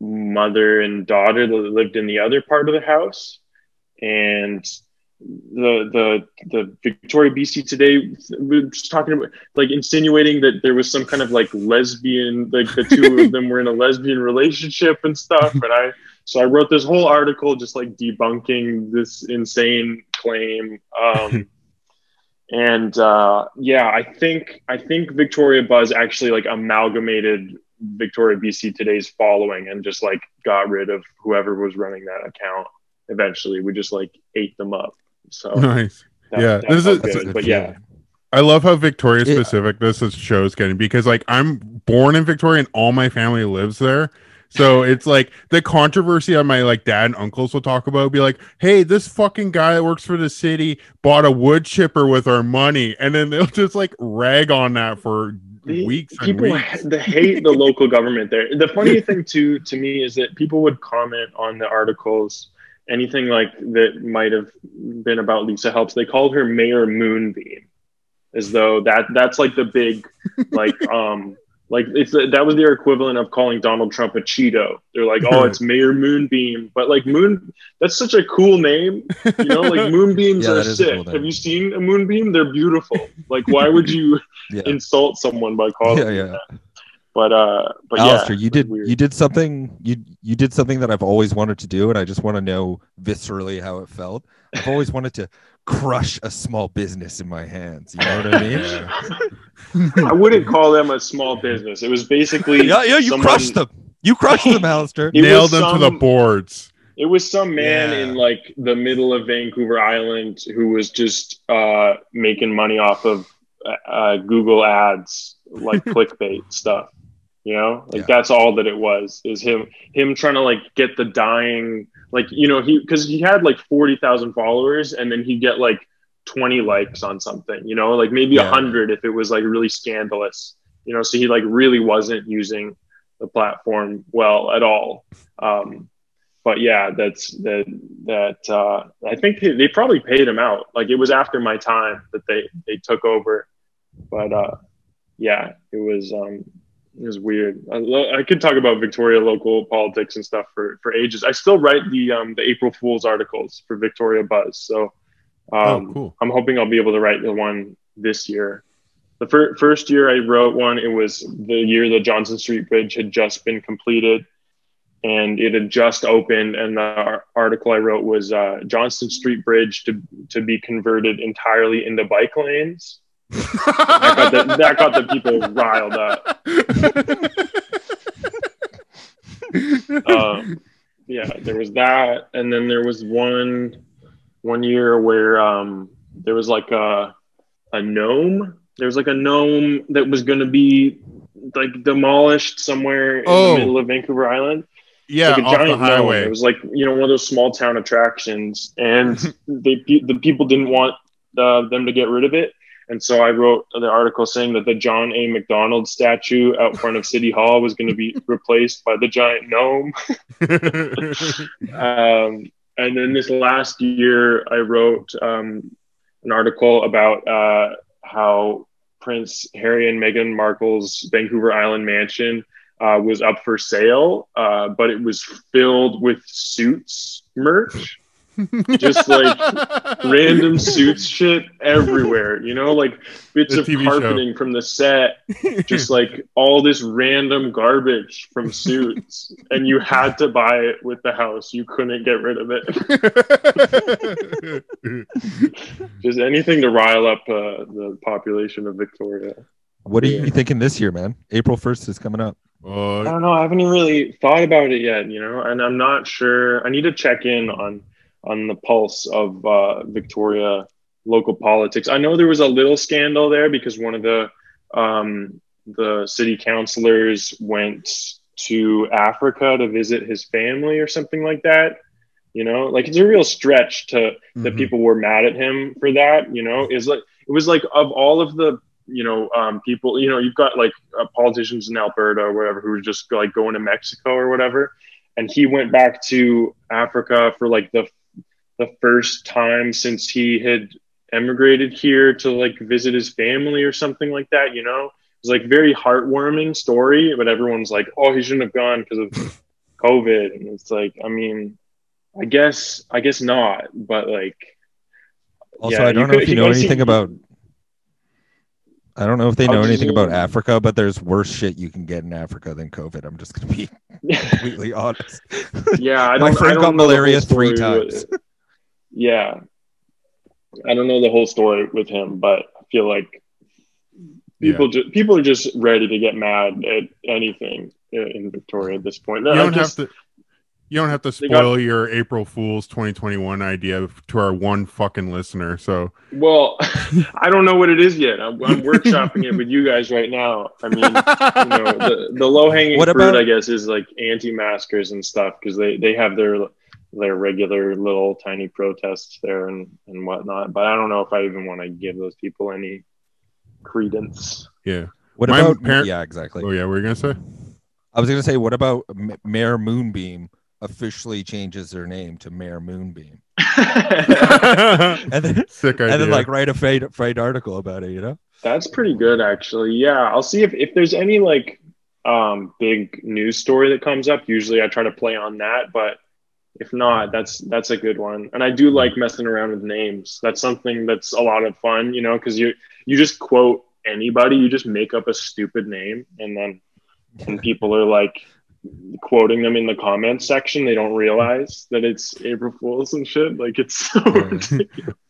Speaker 3: mother and daughter that lived in the other part of the house and the the the Victoria BC today we were just talking about like insinuating that there was some kind of like lesbian like the two of them were in a lesbian relationship and stuff and I so I wrote this whole article just like debunking this insane claim um and uh yeah I think I think Victoria Buzz actually like amalgamated Victoria BC today's following and just like got rid of whoever was running that account eventually. We just like ate them up so
Speaker 2: nice.
Speaker 3: that-
Speaker 2: Yeah,
Speaker 3: that
Speaker 2: this is-
Speaker 3: good.
Speaker 1: good
Speaker 3: but yeah.
Speaker 2: I love how Victoria
Speaker 1: Yeah.
Speaker 2: specific this is show's getting because like I'm born in Victoria and all my family lives there. So it's like the controversy on my like dad and uncles will talk about be like, hey, this fucking guy that works for the city bought a wood chipper with our money, and then they'll just like rag on that for
Speaker 3: The-
Speaker 2: weeks and
Speaker 3: people
Speaker 2: weeks.
Speaker 3: ha- hate the local government there the funny thing too to me is that people would comment on the articles anything like that might have been about lisa helps they called her mayor moonbeam as though that that's like the big like um like it's that was their equivalent of calling donald trump a cheeto they're like oh it's mayor moonbeam but like moon that's such a cool name you know like moonbeams
Speaker 1: Yeah,
Speaker 3: are
Speaker 1: that is a
Speaker 3: sick
Speaker 1: cool
Speaker 3: have you seen a moonbeam they're beautiful like why would you
Speaker 1: Yeah.
Speaker 3: insult someone by calling
Speaker 1: Yeah, yeah.
Speaker 3: that. But uh, but
Speaker 1: Alistair,
Speaker 3: yeah,
Speaker 1: you did
Speaker 3: weird.
Speaker 1: you did something you you did something that I've always wanted to do, and I just want to know viscerally how it felt. I've always wanted to crush a small business in my hands. You know what I mean?
Speaker 3: I wouldn't call them a small business. It was basically
Speaker 1: yeah, yeah. You
Speaker 3: someone-
Speaker 1: crushed them. You crushed them, Alistair.
Speaker 2: Nailed
Speaker 3: was
Speaker 2: them to the boards.
Speaker 3: It was some man
Speaker 1: Yeah.
Speaker 3: in like the middle of Vancouver Island who was just uh, making money off of uh, Google ads, like clickbait stuff. You know, like
Speaker 1: Yeah.
Speaker 3: that's all that it was. Is him him trying to like get the dying, like you know, he because he had like forty thousand followers, and then he'd get like twenty likes on something. You know, like maybe a
Speaker 1: Yeah.
Speaker 3: hundred if it was like really scandalous. You know, so he like really wasn't using the platform well at all. Um, but yeah, that's that that uh, I think they, they probably paid him out. Like it was after my time that they they took over but uh, yeah, it was um, it was weird. I, lo- I could talk about Victoria local politics and stuff for for ages. I still write the um, the April Fools articles for Victoria Buzz, so um,
Speaker 2: oh, cool.
Speaker 3: I'm hoping I'll be able to write the one this year. The fir- first year I wrote one, it was the year the Johnson Street Bridge had just been completed and it had just opened. And the article I wrote was uh, Johnson Street Bridge to, to be converted entirely into bike lanes. That, got the, that got the people riled up. Um, yeah, there was that. And then there was one one year where um, there was like a, a gnome there was like a gnome that was going to be like demolished somewhere in
Speaker 2: Oh.
Speaker 3: the middle of Vancouver Island.
Speaker 2: yeah,
Speaker 3: like a giant gnome.
Speaker 2: highway.
Speaker 3: It was like you know one of those small town attractions, and they the people didn't want uh, them to get rid of it. And so I wrote the article saying that the John A. Macdonald statue out front of City Hall was going to be replaced by the giant gnome. Um, and then this last year, I wrote um, an article about uh, how Prince Harry and Meghan Markle's Vancouver Island mansion uh, was up for sale, uh, but it was filled with suits merch, just like random suits shit everywhere. You know, like bits
Speaker 2: The
Speaker 3: of
Speaker 2: TV show.
Speaker 3: carpeting from the set, just like all this random garbage from suits, and you had to buy it with the house. You couldn't get rid of it. Just anything to rile up uh, the population of Victoria.
Speaker 1: What are
Speaker 3: Yeah.
Speaker 1: you thinking this year, man? April 1st is coming up.
Speaker 3: I
Speaker 2: Uh,
Speaker 3: don't know. I haven't even really thought about it yet, you know, and I'm not sure. I need to check in on on the pulse of uh, Victoria local politics. I know there was a little scandal there because one of the um, the city councilors went to Africa to visit his family or something like that. You know, like it's a real stretch to that
Speaker 2: mhm.
Speaker 3: people were mad at him for that. You know, is like it was like of all of the you know um, people. You know, you've got like uh, politicians in Alberta or whatever who were just like going to Mexico or whatever, and he went back to Africa for like the the first time since he had emigrated here to like visit his family or something like that. You know, it was like very heartwarming story, but everyone's like, oh, he shouldn't have gone because of COVID, and it's like, I mean. I guess I guess not, but like
Speaker 1: Also,
Speaker 3: Yeah,
Speaker 1: I don't know
Speaker 3: could-
Speaker 1: if you know anything
Speaker 3: see-
Speaker 1: about. I don't know if they know anything about. Africa, but there's worse shit you can get in Africa than COVID. I'm just gonna be completely honest.
Speaker 3: yeah, I
Speaker 1: My
Speaker 3: don't,
Speaker 1: friend
Speaker 3: I don't
Speaker 1: got malaria three times.
Speaker 3: with- yeah, I don't know the whole story with him, but I feel like people just people are just ready to get mad at anything in in Victoria at this point.
Speaker 2: you don't
Speaker 3: just-
Speaker 2: have to. You don't have to
Speaker 3: They got-
Speaker 2: spoil your April Fool's 2021 idea to our one fucking listener. So
Speaker 3: Well, I don't know what it is yet. I'm, I'm workshopping it with you guys right now. I mean, you know, the, the low hanging
Speaker 1: What
Speaker 3: fruit,
Speaker 1: about-
Speaker 3: I guess, is like anti-maskers and stuff because they they have their their regular little tiny protests there and and whatnot. But I don't know if I even want to give those people any credence.
Speaker 2: yeah.
Speaker 1: What
Speaker 2: My
Speaker 1: about?
Speaker 2: parent-
Speaker 1: yeah, exactly.
Speaker 2: Oh yeah, what were you gonna say?
Speaker 1: I was gonna say, what about M- Mayor Moonbeam officially changes their name to Mayor Moonbeam, and then
Speaker 2: Sick idea.
Speaker 1: and then like write a freight freight article about it. You know?
Speaker 3: That's pretty good, actually. Yeah, I'll see if if there's any like um big news story that comes up. Usually, I try to play on that, but if not, that's that's a good one. And I do like messing around with names. That's something that's a lot of fun, you know, because you you just quote anybody, you just make up a stupid name, and then and people are like quoting them in the comments section. They don't realize that it's April Fools and shit. Like it's so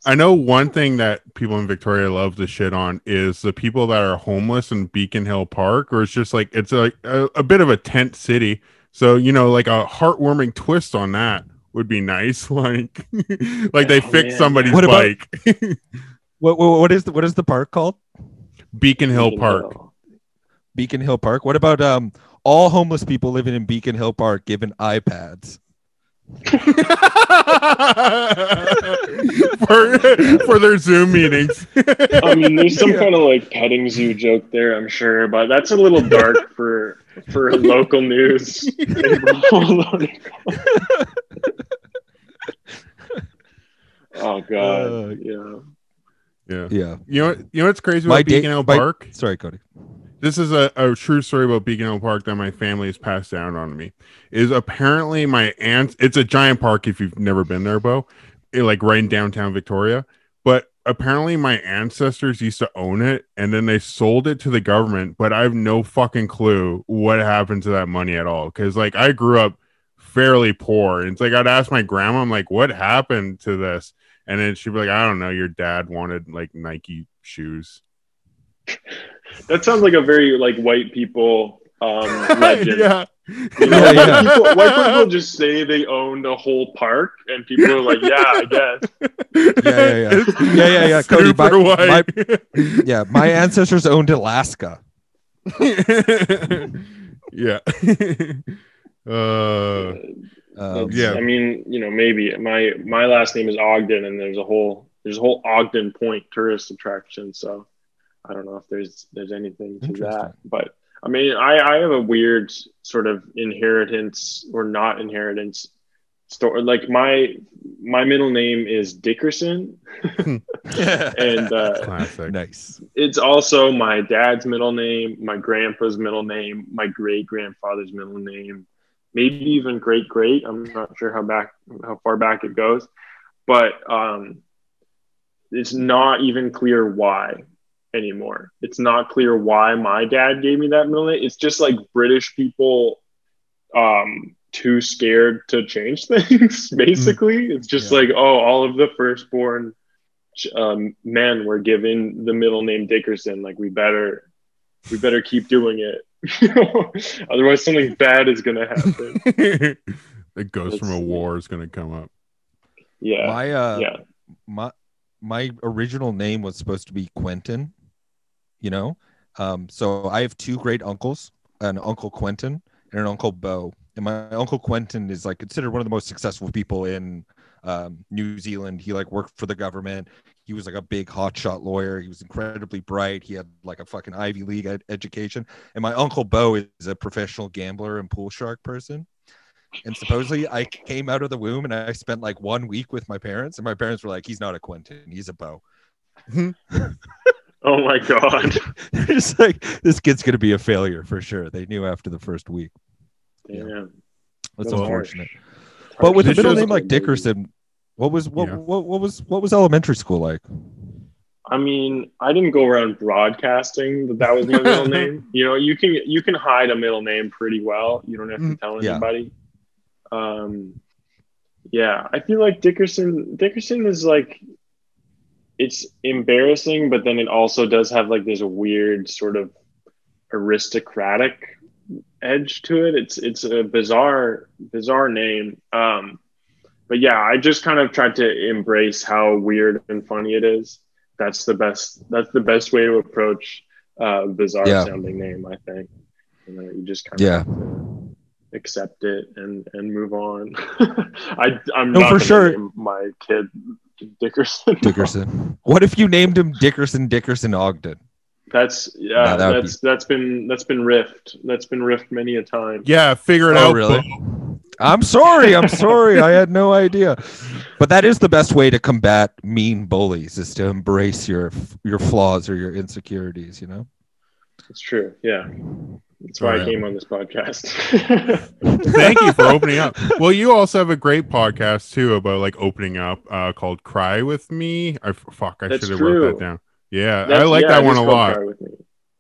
Speaker 2: I know one thing that people in Victoria love to shit on is the people that are homeless in Beacon Hill Park, or it's just like it's like a, a bit of a tent city. So you know, like a heartwarming twist on that would be nice. Like, like they fix
Speaker 3: man.
Speaker 2: somebody's
Speaker 1: What about-
Speaker 2: bike.
Speaker 1: What, what what is the what is the park called?
Speaker 2: Beacon Hill
Speaker 3: Beacon
Speaker 2: Park.
Speaker 3: Hill.
Speaker 1: Beacon Hill Park. What about um all homeless people living in Beacon Hill Park given iPads?
Speaker 2: for for their Zoom meetings.
Speaker 3: I mean, there's some kind of like petting zoo joke there, I'm sure, but that's a little dark for for local news. oh god,
Speaker 1: Uh,
Speaker 3: yeah.
Speaker 2: Yeah.
Speaker 1: Yeah.
Speaker 2: You know, you know what's crazy
Speaker 1: My
Speaker 2: about
Speaker 1: da-
Speaker 2: Beacon Hill
Speaker 1: my-
Speaker 2: Park?
Speaker 1: Sorry, Cody.
Speaker 2: This is a, a true story about Beacon Hill Park that my family has passed down on me. Is apparently my aunt. It's a giant park if you've never been there, Bo. It, like right in downtown Victoria. But apparently my ancestors used to own it, and then they sold it to the government. But I have no fucking clue what happened to that money at all. Because like I grew up fairly poor, and it's like I'd ask my grandma, I'm like, "What happened to this?" And then she'd be like, "I don't know. Your dad wanted like Nike shoes."
Speaker 3: That sounds like a very like white people um, legend.
Speaker 2: yeah.
Speaker 3: You know,
Speaker 1: Yeah,
Speaker 3: white
Speaker 1: yeah.
Speaker 3: People, white people just say they owned a whole park, and people are like, "Yeah, I guess."
Speaker 1: Yeah, yeah, yeah. Yeah, yeah, yeah. Cody,
Speaker 2: super
Speaker 1: my-
Speaker 2: white.
Speaker 1: Yeah, my ancestors owned Alaska.
Speaker 2: yeah. uh,
Speaker 1: Um,
Speaker 2: yeah.
Speaker 3: I mean, you know, maybe my my last name is Ogden, and there's a whole there's a whole Ogden Point tourist attraction. So I don't know if there's there's anything to that, but I mean, I I have a weird sort of inheritance or not inheritance story. Like my my middle name is Dickerson, and uh,
Speaker 2: classic.
Speaker 1: nice.
Speaker 3: it's also my dad's middle name, my grandpa's middle name, my great grandfather's middle name, maybe even great great. I'm not sure how back how far back it goes, but um, it's not even clear why anymore. It's not clear why my dad gave me that middle name. It's just like British people um too scared to change things basically it's just
Speaker 1: Yeah.
Speaker 3: like oh all of the firstborn um, men were given the middle name Dickerson. Like we better, we better keep doing it. Otherwise, something bad is gonna happen.
Speaker 2: the ghost from a war is going to come up.
Speaker 3: Yeah,
Speaker 1: my uh
Speaker 3: yeah.
Speaker 1: my my original name was supposed to be Quentin, you know. Um, so I have two great uncles, an uncle Quentin and an uncle Bo. And my uncle Quentin is like considered one of the most successful people in um, New Zealand. He like worked for the government. He was like a big hotshot lawyer. He was incredibly bright. He had like a fucking Ivy League ed- education. And my uncle Bo is a professional gambler and pool shark person. And supposedly I came out of the womb and I spent like one week with my parents, and my parents were like, "He's not a Quentin, he's a Bo."
Speaker 3: Oh my god.
Speaker 1: They're just like, "This kid's gonna be a failure for sure." They knew after the first week.
Speaker 3: Yeah,
Speaker 1: That's
Speaker 3: That's
Speaker 1: unfortunate.
Speaker 3: harsh.
Speaker 1: But with a middle name like Dickerson, what was what,
Speaker 2: Yeah.
Speaker 1: what what was what was elementary school like?
Speaker 3: I mean, I didn't go around broadcasting that that was my middle name. You know, you can you can hide a middle name pretty well. You don't have to
Speaker 2: Mm,
Speaker 3: tell
Speaker 1: yeah.
Speaker 3: anybody. Um, yeah, I feel like Dickerson Dickerson is like it's embarrassing, but then it also does have like this weird sort of aristocratic edge to it. It's it's a bizarre bizarre name. Um, but yeah, I just kind of tried to embrace how weird and funny it is. That's the best. That's the best way to approach uh, bizarre
Speaker 1: Yeah.
Speaker 3: sounding name. I think. You know, you just kind
Speaker 1: Yeah.
Speaker 3: of have to accept it and and move on. I I'm
Speaker 1: No,
Speaker 3: not
Speaker 1: for sure.
Speaker 3: name my kid Dickerson.
Speaker 1: Dickerson. what if you named him Dickerson Dickerson Ogden?
Speaker 3: That's yeah.
Speaker 1: No, that would
Speaker 3: that's that's been that's been riffed. That's been riffed many a time.
Speaker 2: Yeah, figure it
Speaker 1: Oh,
Speaker 2: out.
Speaker 1: really?
Speaker 2: Bo.
Speaker 1: I'm sorry. I'm sorry. I had no idea. But that is the best way to combat mean bullies is to embrace your your flaws or your insecurities, you know?
Speaker 3: It's true. Yeah. That's why
Speaker 2: yeah.
Speaker 3: I came on this podcast.
Speaker 2: Thank you for opening up. Well, you also have a great podcast too about like opening up uh called Cry with Me. I fuck, I should have wrote that down. Yeah, I like
Speaker 3: yeah,
Speaker 2: that one a lot.
Speaker 3: Cry With Me.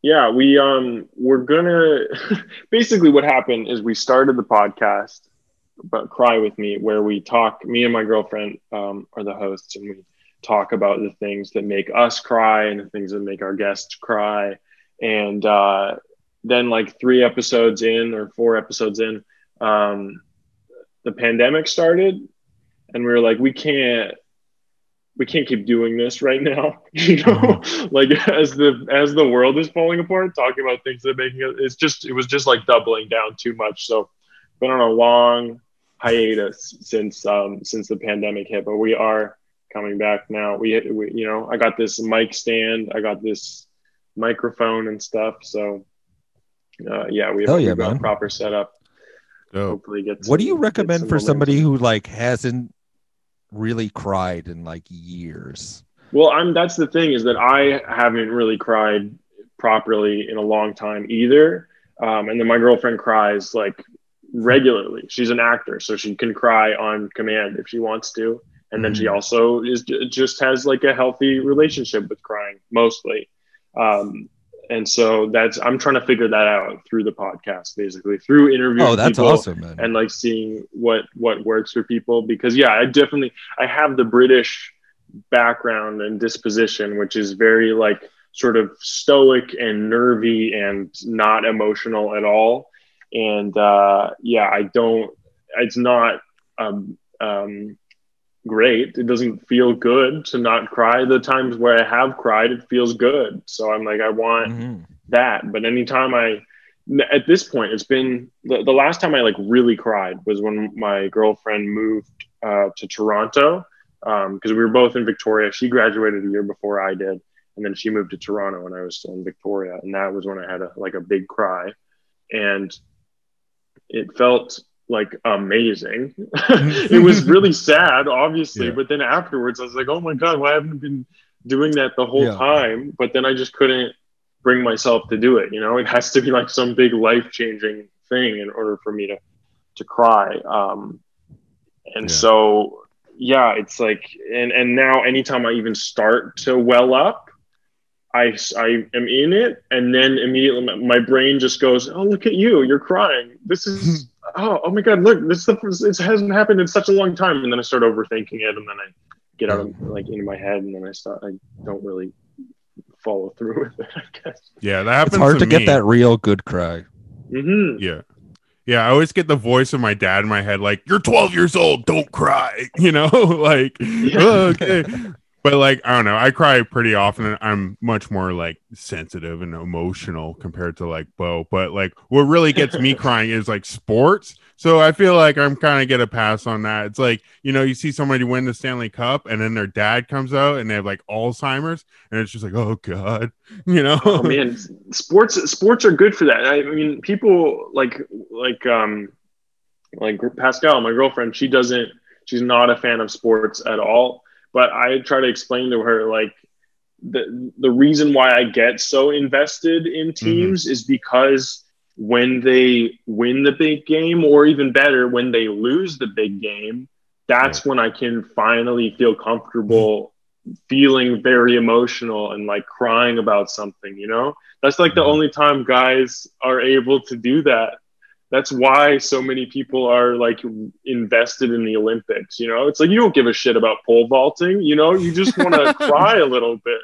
Speaker 3: Yeah, we um we're gonna basically what happened is we started the podcast but Cry With Me where we talk me and my girlfriend um are the hosts and we talk about the things that make us cry and the things that make our guests cry. And uh then like three episodes in or four episodes in, um the pandemic started and we were like, we can't we can't keep doing this right now you know? Like as the as the world is falling apart talking about things that are making it it's just it was just like doubling down too much. So been on a long hiatus since um since the pandemic hit but we are coming back now. We, we you know i got this mic stand i got this microphone and stuff so uh yeah we have,
Speaker 1: yeah,
Speaker 3: got a proper setup
Speaker 2: Dope.
Speaker 3: hopefully get
Speaker 1: What do you recommend
Speaker 3: some
Speaker 1: for
Speaker 3: momentum.
Speaker 1: somebody who like hasn't really cried in like years?
Speaker 3: Well, I'm that's the thing is that I haven't really cried properly in a long time either. Um, and then my girlfriend cries like regularly. She's an actor, so she can cry on command if she wants to. And then she
Speaker 1: Mhm.
Speaker 3: also is just has like a healthy relationship with crying mostly. Um, and so that's I'm trying to figure that out through the podcast, basically through interviewing
Speaker 1: Oh, that's
Speaker 3: people
Speaker 1: awesome, man.
Speaker 3: and like seeing what what works for people. Because yeah, I definitely I have the British background and disposition, which is very like sort of stoic and nervy and not emotional at all. And uh, yeah, I don't. It's not um, um, great. It doesn't feel good to not cry. The times where I have cried, it feels good. So I'm like, I want
Speaker 1: Mhm.
Speaker 3: that. But anytime I, at this point, it's been the, the last time I like really cried was when my girlfriend moved uh, to Toronto because we were both in Victoria. She graduated a year before I did, and then she moved to Toronto when I was still in Victoria, and that was when I had a like a big cry, and it felt like amazing. it was really sad, obviously,
Speaker 2: Yeah.
Speaker 3: but then afterwards, I was like, oh my god, why haven't I been doing that the whole
Speaker 1: Yeah.
Speaker 3: time? But then I just couldn't bring myself to do it. You know, it has to be like some big life changing thing in order for me to to cry. Um, and
Speaker 2: Yeah.
Speaker 3: so yeah, it's like, and and now anytime I even start to well up, I I am in it, and then immediately my, my brain just goes, oh look at you, you're crying. This is oh oh my god, look, this stuff is, hasn't happened in such a long time, and then I start overthinking it, and then I get out of like into my head, and then I start I don't really follow through with it. I guess.
Speaker 2: Yeah, that happens.
Speaker 1: It's hard to,
Speaker 2: me.
Speaker 1: get that real good cry.
Speaker 3: hmm
Speaker 2: Yeah. Yeah, I always get the voice of my dad in my head, like, you're 12 years old, don't cry. You know, like, "Oh, okay. But like, I don't know, I cry pretty often. and I'm much more like sensitive and emotional compared to like Bo. But like, what really gets me crying is like sports. So I feel like I'm kind of get a pass on that. It's like, you know, you see somebody win the Stanley Cup and then their dad comes out and they have like Alzheimer's and it's just like, oh God, you know?
Speaker 3: oh man sports sports are good for that i mean people like like um like pascal my girlfriend she doesn't she's not a fan of sports at all but i try to explain to her like the the reason why i get so invested in teams is because when they win the big game or even better when they lose the big game that's when i can finally feel comfortable feeling very emotional and like crying about something you know? That's like the
Speaker 1: Mhm.
Speaker 3: only time guys are able to do that that's why so many people are like invested in the olympics you know? It's like you don't give a shit about pole vaulting you know? You just want to cry a little bit.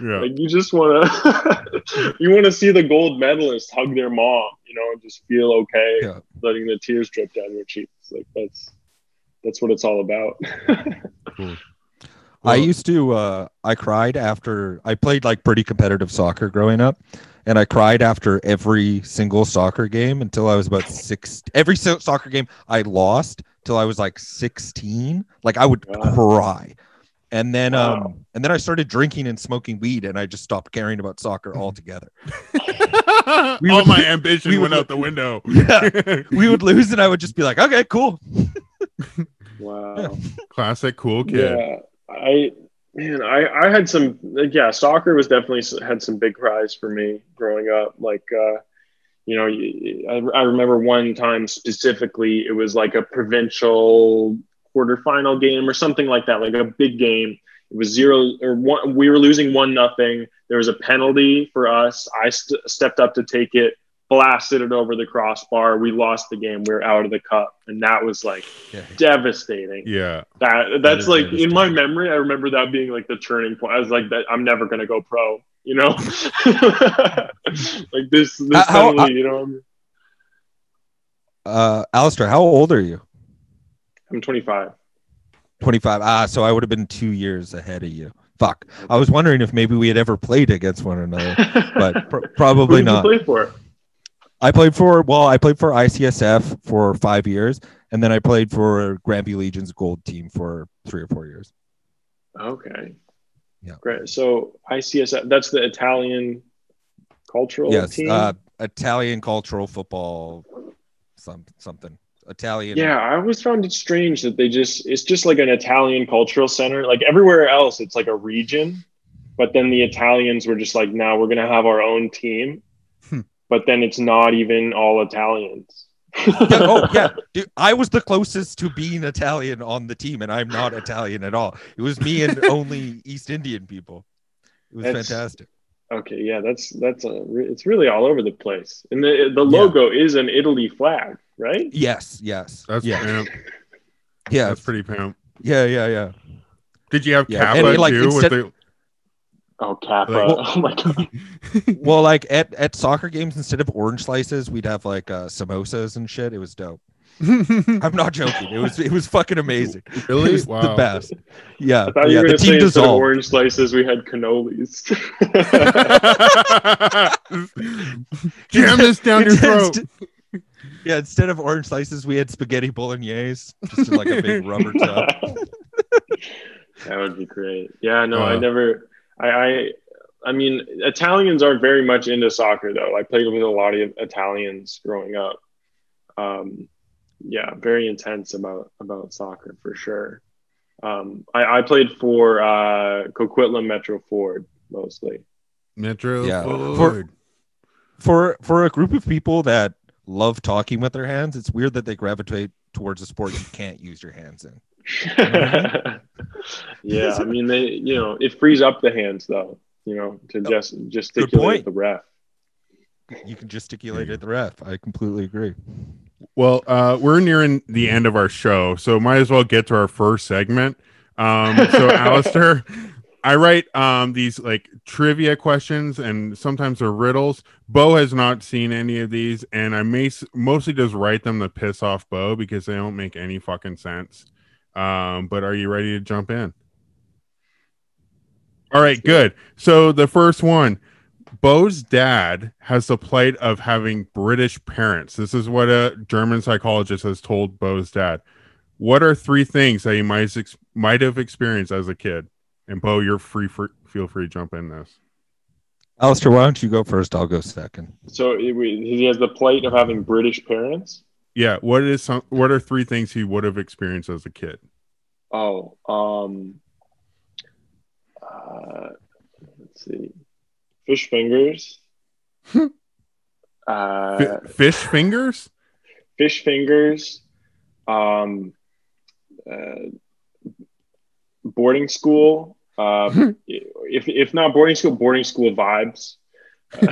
Speaker 2: Yeah.
Speaker 3: like you just want to you want to see the gold medalist hug their mom you know and just feel okay
Speaker 1: Yeah.
Speaker 3: letting the tears drip down your cheeks. Like that's that's what it's all about.
Speaker 1: I
Speaker 2: Well-
Speaker 1: used to uh I cried after I played like pretty competitive soccer growing up and I cried after every single soccer game until I was about 6 every so- soccer game I lost till I was like 16 like I would
Speaker 3: Wow.
Speaker 1: cry and then
Speaker 3: Wow.
Speaker 1: um and then I started drinking and smoking weed and I just stopped caring about soccer altogether We
Speaker 2: All
Speaker 1: would-
Speaker 2: my ambition
Speaker 1: we
Speaker 2: went
Speaker 1: would-
Speaker 2: out the window.
Speaker 1: yeah we would lose and I would just be like okay cool
Speaker 3: wow
Speaker 2: Classic cool kid.
Speaker 3: Yeah, I man, I I had some like, yeah, soccer was definitely had some big cries for me growing up. Like, uh, you know, I remember one time specifically, it was like a provincial quarterfinal game or something like that, like a big game. It was zero or one. We were losing one nothing. There was a penalty for us. I st- stepped up to take it, blasted it over the crossbar. We lost the game. We are out of the cup, and that was like
Speaker 1: yeah.
Speaker 3: devastating.
Speaker 2: Yeah.
Speaker 3: that that's
Speaker 1: is
Speaker 3: like in my memory i remember that being like the turning point. I was like that i'm never gonna go pro you know? Like this this
Speaker 1: How- how-
Speaker 3: penalty, you know I'm,
Speaker 1: uh Alistair how old are you?
Speaker 3: I'm 25
Speaker 1: 25 ah so I would have been 2 years ahead of you. Fuck. I was wondering if maybe we had ever played against one another but pr-
Speaker 3: Who
Speaker 1: probably
Speaker 3: did you
Speaker 1: not.
Speaker 3: play for
Speaker 1: I played for well, I played for ICSF for five years, and then I played for Granby Legion's gold team for three or four years.
Speaker 3: okay
Speaker 1: Yeah.
Speaker 3: great so ics that's the italian cultural
Speaker 1: yes,
Speaker 3: team
Speaker 1: uh, Italian cultural football, some something Italian.
Speaker 3: Yeah, I always found it strange that they just it's just like an Italian cultural center. Like everywhere else, it's like a region, but then the Italians were just like, now we're gonna have our own team. But then it's not even all Italians.
Speaker 1: Yeah, oh yeah, dude, I was the closest to being Italian on the team, and I'm not Italian at all. It was me and only East Indian people. It was
Speaker 3: That's-
Speaker 1: fantastic.
Speaker 3: Okay, yeah, that's that's a re- it's really all over the place. And the the logo is an Italy flag, right?
Speaker 1: Yes, yes,
Speaker 2: That's
Speaker 1: yeah,
Speaker 2: pimp.
Speaker 1: yeah,
Speaker 2: That's pretty pimp.
Speaker 1: yeah, yeah, yeah.
Speaker 2: Did you have
Speaker 1: Yeah,
Speaker 2: Kappa
Speaker 1: and, like,
Speaker 2: too?
Speaker 1: instead-
Speaker 2: with
Speaker 3: Oh, Kappa.
Speaker 2: Like-
Speaker 3: oh my god.
Speaker 1: Well, like at, at soccer games, instead of orange slices, we'd have like uh, samosas and shit. It was dope. I'm not joking. It was it was fucking amazing. It
Speaker 2: really?
Speaker 1: was
Speaker 2: Wow.
Speaker 1: the best. Yeah,
Speaker 3: I thought you
Speaker 1: yeah.
Speaker 3: were
Speaker 1: The team
Speaker 3: instead of
Speaker 1: dissolved.
Speaker 3: orange slices, we had cannolis.
Speaker 2: Jam this down your throat.
Speaker 1: Yeah, instead of orange slices, we had spaghetti bolognese, just in like a big rubber tub.
Speaker 3: that would be great. Yeah, no, I
Speaker 2: Uh.
Speaker 3: never. I, I, I mean, Italians aren't very much into soccer though. I played with a lot of Italians growing up. Um, yeah, very intense about about soccer for sure. Um, I, I played for uh, Coquitlam Metro Ford mostly.
Speaker 2: Metro
Speaker 1: Yeah.
Speaker 2: Ford.
Speaker 1: For for a group of people that love talking with their hands, it's weird that they gravitate towards a sport you can't use your hands in.
Speaker 3: yeah, I mean they, you know, it frees up the hands though, you know, to just gesticulate the ref.
Speaker 1: You can gesticulate at the ref. I completely agree.
Speaker 2: Well, uh, we're nearing the end of our show, so might as well get to our first segment. Um, so, Alistair, I write um, these like trivia questions, and sometimes they're riddles. Bo has not seen any of these, and I may s- mostly just write them to piss off Bo because they don't make any fucking sense. Um, but are you ready to jump in? All right, good. So the first one, Bo's dad has the plight of having British parents. This is what a German psychologist has told Bo's dad. What are three things that he might ex- might have experienced as a kid? And Bo, you're free for feel free to jump in this.
Speaker 1: Alistair, why don't you go first? I'll go second.
Speaker 3: So it- he has the plight of having British parents.
Speaker 2: Yeah, what is some what are three things he would have experienced as a kid?
Speaker 3: Oh, um, uh, let's see, fish fingers. uh,
Speaker 2: Fi- fish fingers?
Speaker 3: fish fingers. Um, uh, boarding school. Uh, if if not boarding school, boarding school vibes.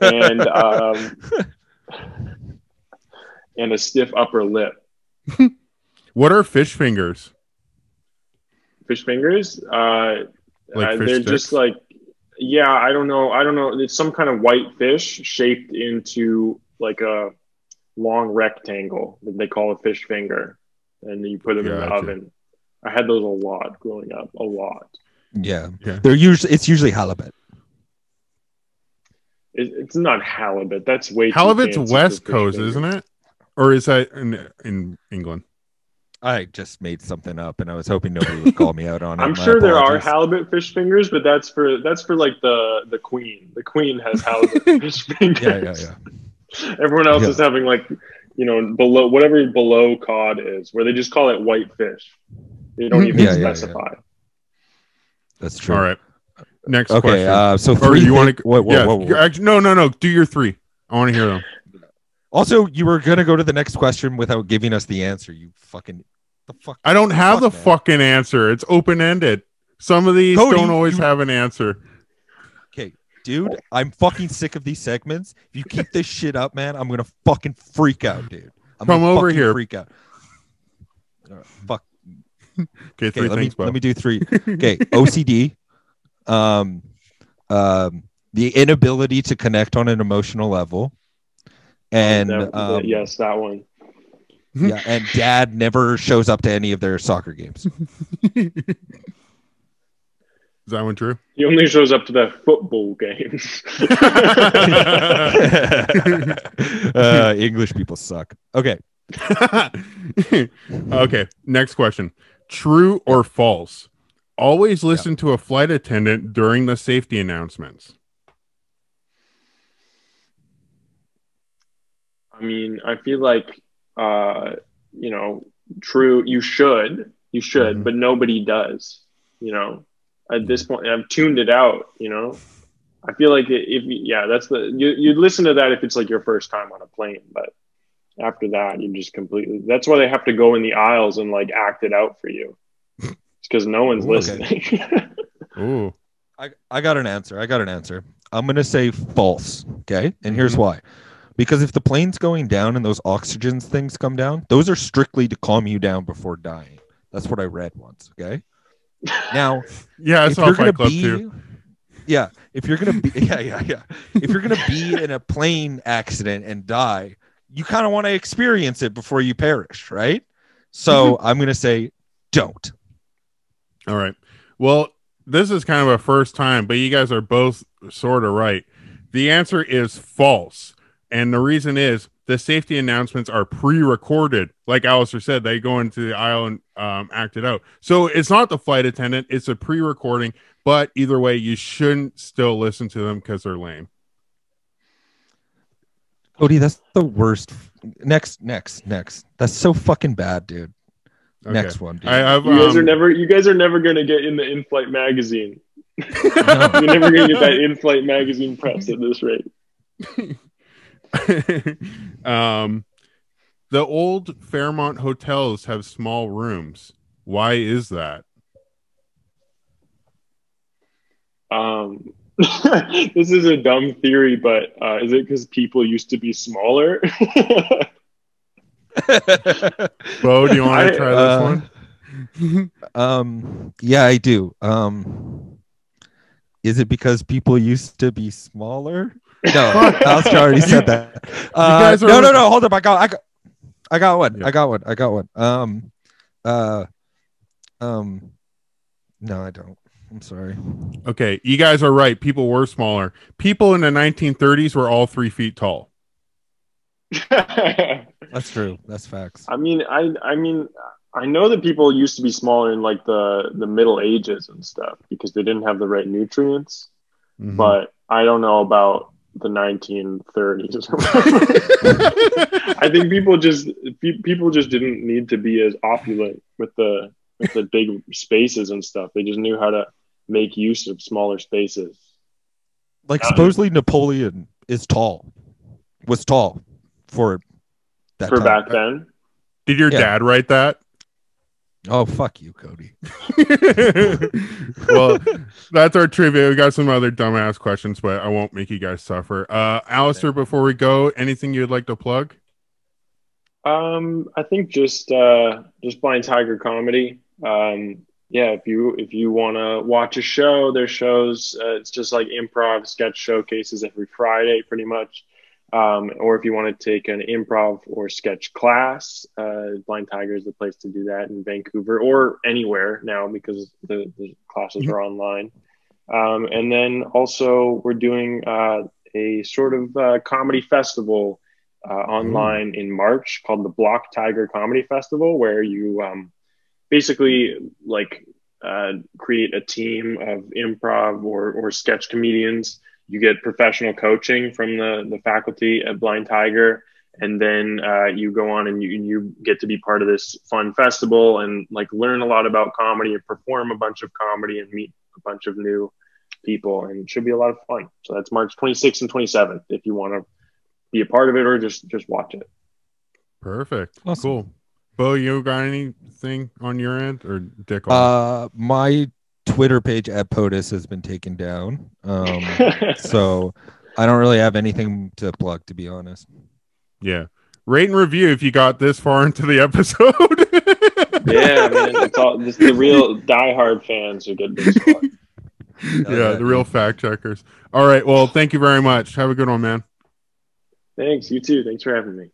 Speaker 3: and um, and a stiff upper lip.
Speaker 2: What are fish fingers?
Speaker 3: fish fingers. Uh,
Speaker 2: Like
Speaker 3: uh,
Speaker 2: fish
Speaker 3: they're
Speaker 2: sticks?
Speaker 3: just like, yeah, I don't know. I don't know. It's some kind of white fish shaped into like a long rectangle that they call a fish finger, and you put them in the oven. I had those a lot growing up, a lot.
Speaker 1: Yeah,
Speaker 2: Yeah.
Speaker 1: they're usually it's usually halibut.
Speaker 3: It, it's not halibut. That's way too
Speaker 2: Halibut's
Speaker 3: fancy
Speaker 2: West Coast, isn't it? Or is that in in England?
Speaker 1: I just made something up, and I was hoping nobody would call me out on it.
Speaker 3: I'm sure there are halibut fish fingers, but that's for that's for like the the queen. The queen has halibut fish fingers.
Speaker 1: Yeah, yeah, yeah.
Speaker 3: Everyone else
Speaker 1: Yeah.
Speaker 3: is having like, you know, below whatever below cod is, where they just call it white fish. They don't even
Speaker 1: Yeah, yeah, yeah.
Speaker 3: specify.
Speaker 1: That's true.
Speaker 2: All right. Next
Speaker 1: Okay.
Speaker 2: question.
Speaker 1: Uh, so
Speaker 2: or
Speaker 1: three.
Speaker 2: you want to?
Speaker 1: whoa, whoa,
Speaker 2: yeah.
Speaker 1: whoa, whoa.
Speaker 2: you're no, no, no. Do your three. I want to hear them.
Speaker 1: Also, you were gonna go to the next question without giving us the answer. You fucking the fuck.
Speaker 2: I don't have the
Speaker 1: man.
Speaker 2: fucking answer. It's open ended. Some of these
Speaker 1: Cody,
Speaker 2: don't always
Speaker 1: you-
Speaker 2: have an answer.
Speaker 1: Okay, dude, I'm fucking sick of these segments. If you keep this shit up, man, I'm gonna fucking freak out, dude. I'm
Speaker 2: Come over here.
Speaker 1: Freak out. Right, fuck.
Speaker 2: Okay,
Speaker 1: Okay,
Speaker 2: three
Speaker 1: let me
Speaker 2: things,
Speaker 1: let me do three. Okay, OCD, um, um, the inability to connect on an emotional level, and
Speaker 3: That-
Speaker 1: um,
Speaker 3: yes, that one.
Speaker 1: yeah, and dad never shows up to any of their soccer games.
Speaker 2: Is that one true?
Speaker 3: He only shows up to the football games.
Speaker 1: uh, English people suck. Okay,
Speaker 2: okay, next question. True or false? Always listen to a flight attendant during the safety announcements.
Speaker 3: I mean, I feel like uh, you know, true. You should, you should,
Speaker 2: Mhm.
Speaker 3: but nobody does. You know, at this point, I've tuned it out. You know, I feel like if yeah, that's the you you'd listen to that if it's like your first time on a plane, but after that, you just completely. That's why they have to go in the aisles and like act it out for you. It's because no one's
Speaker 1: Okay.
Speaker 3: listening.
Speaker 2: Ooh.
Speaker 1: I, I got an answer. I got an answer. I'm going to say false. Okay. And here's
Speaker 2: Mhm.
Speaker 1: why. Because if the plane's going down and those oxygen things come down, those are strictly to calm you down before dying. That's what I read once. Okay. Now,
Speaker 2: Yeah, I
Speaker 1: if
Speaker 2: saw
Speaker 1: you're
Speaker 2: Fight
Speaker 1: gonna
Speaker 2: Club
Speaker 1: be,
Speaker 2: too.
Speaker 1: yeah, if you're gonna be, yeah, yeah, yeah, if you're gonna be in a plane accident and die, you kind of want to experience it before you perish, right? So
Speaker 2: Mm-hmm.
Speaker 1: I'm gonna say, don't.
Speaker 2: All right. Well, this is kind of a first time, but you guys are both sort of right. The answer is false. And the reason is the safety announcements are pre recorded. Like Alistair said, they go into the aisle and um, act it out. So it's not the flight attendant, it's a pre recording. But either way, you shouldn't still listen to them because they're lame.
Speaker 1: Cody, that's the worst. Next, next, next. That's so fucking bad, dude.
Speaker 2: Okay.
Speaker 1: Next one, dude.
Speaker 2: I, I've,
Speaker 3: you guys are
Speaker 2: um,
Speaker 3: never you guys are never gonna get in the in-flight magazine.
Speaker 1: No.
Speaker 3: You're never gonna get that in-flight magazine press at this rate.
Speaker 2: um, the old Fairmont hotels have small rooms. Why is that?
Speaker 3: Um, this is a dumb theory, but uh, is it because people used to be smaller?
Speaker 2: Bo, do you want to try
Speaker 1: uh,
Speaker 2: this one?
Speaker 1: um, yeah, I do. Um, is it because people used to be smaller? No, Alistair already said that. Uh,
Speaker 2: guys are-
Speaker 1: no, no, no. Hold up. I got, I got, I got one.
Speaker 2: Yeah.
Speaker 1: I got one. I got one. Um, uh, um, no, I don't. I'm sorry.
Speaker 2: Okay, you guys are right. People were smaller. People in the 1930s were all three feet tall.
Speaker 1: That's true. That's facts.
Speaker 3: I mean, I I mean, I know that people used to be smaller in like the the Middle Ages and stuff because they didn't have the right nutrients.
Speaker 2: Mhm.
Speaker 3: But I don't know about the 1930s. I think people just pe- people just didn't need to be as opulent with the with the big spaces and stuff. They just knew how to make use of smaller spaces.
Speaker 1: Like
Speaker 3: Uh,
Speaker 1: supposedly Napoleon is tall, was tall for that
Speaker 3: For
Speaker 1: time.
Speaker 3: back then,
Speaker 2: Did your
Speaker 1: Yeah.
Speaker 2: dad write that?
Speaker 1: Oh fuck you, Cody.
Speaker 2: well, that's our trivia. We got some other dumbass questions, but I won't make you guys suffer. Uh, Alistair, before we go, anything you'd like to plug?
Speaker 3: um, I think just uh, just Blind Tiger comedy. Um, yeah, if you if you want to watch a show, there's shows. Uh, it's just like improv sketch showcases every Friday, pretty much. Um, or if you want to take an improv or sketch class, uh, Blind Tiger is the place to do that in Vancouver or anywhere now because the, the classes are online. Um, and then also we're doing uh, a sort of uh, comedy festival uh, online in March called the Block Tiger Comedy Festival, where you um, basically like uh, create a team of improv or, or sketch comedians. You get professional coaching from the, the faculty at Blind Tiger, and then uh, you go on and you, you get to be part of this fun festival and like learn a lot about comedy and perform a bunch of comedy and meet a bunch of new people, and it should be a lot of fun. So that's March 26th and 27th if you want to be a part of it or just just watch it.
Speaker 2: Perfect.
Speaker 1: Awesome.
Speaker 2: Cool. Bo, you got anything on your end or Dick?
Speaker 1: Uh, my Twitter page at POTUS has been taken down. Um, so I don't really have anything to plug, to be honest.
Speaker 2: yeah. Rate and review if you got this far into the episode.
Speaker 3: yeah, man, it's all it's the real diehard fans who get this far.
Speaker 2: yeah, the real fact checkers. All right. Well, thank you very much. Have a good one, man.
Speaker 3: Thanks, you too. Thanks for having me.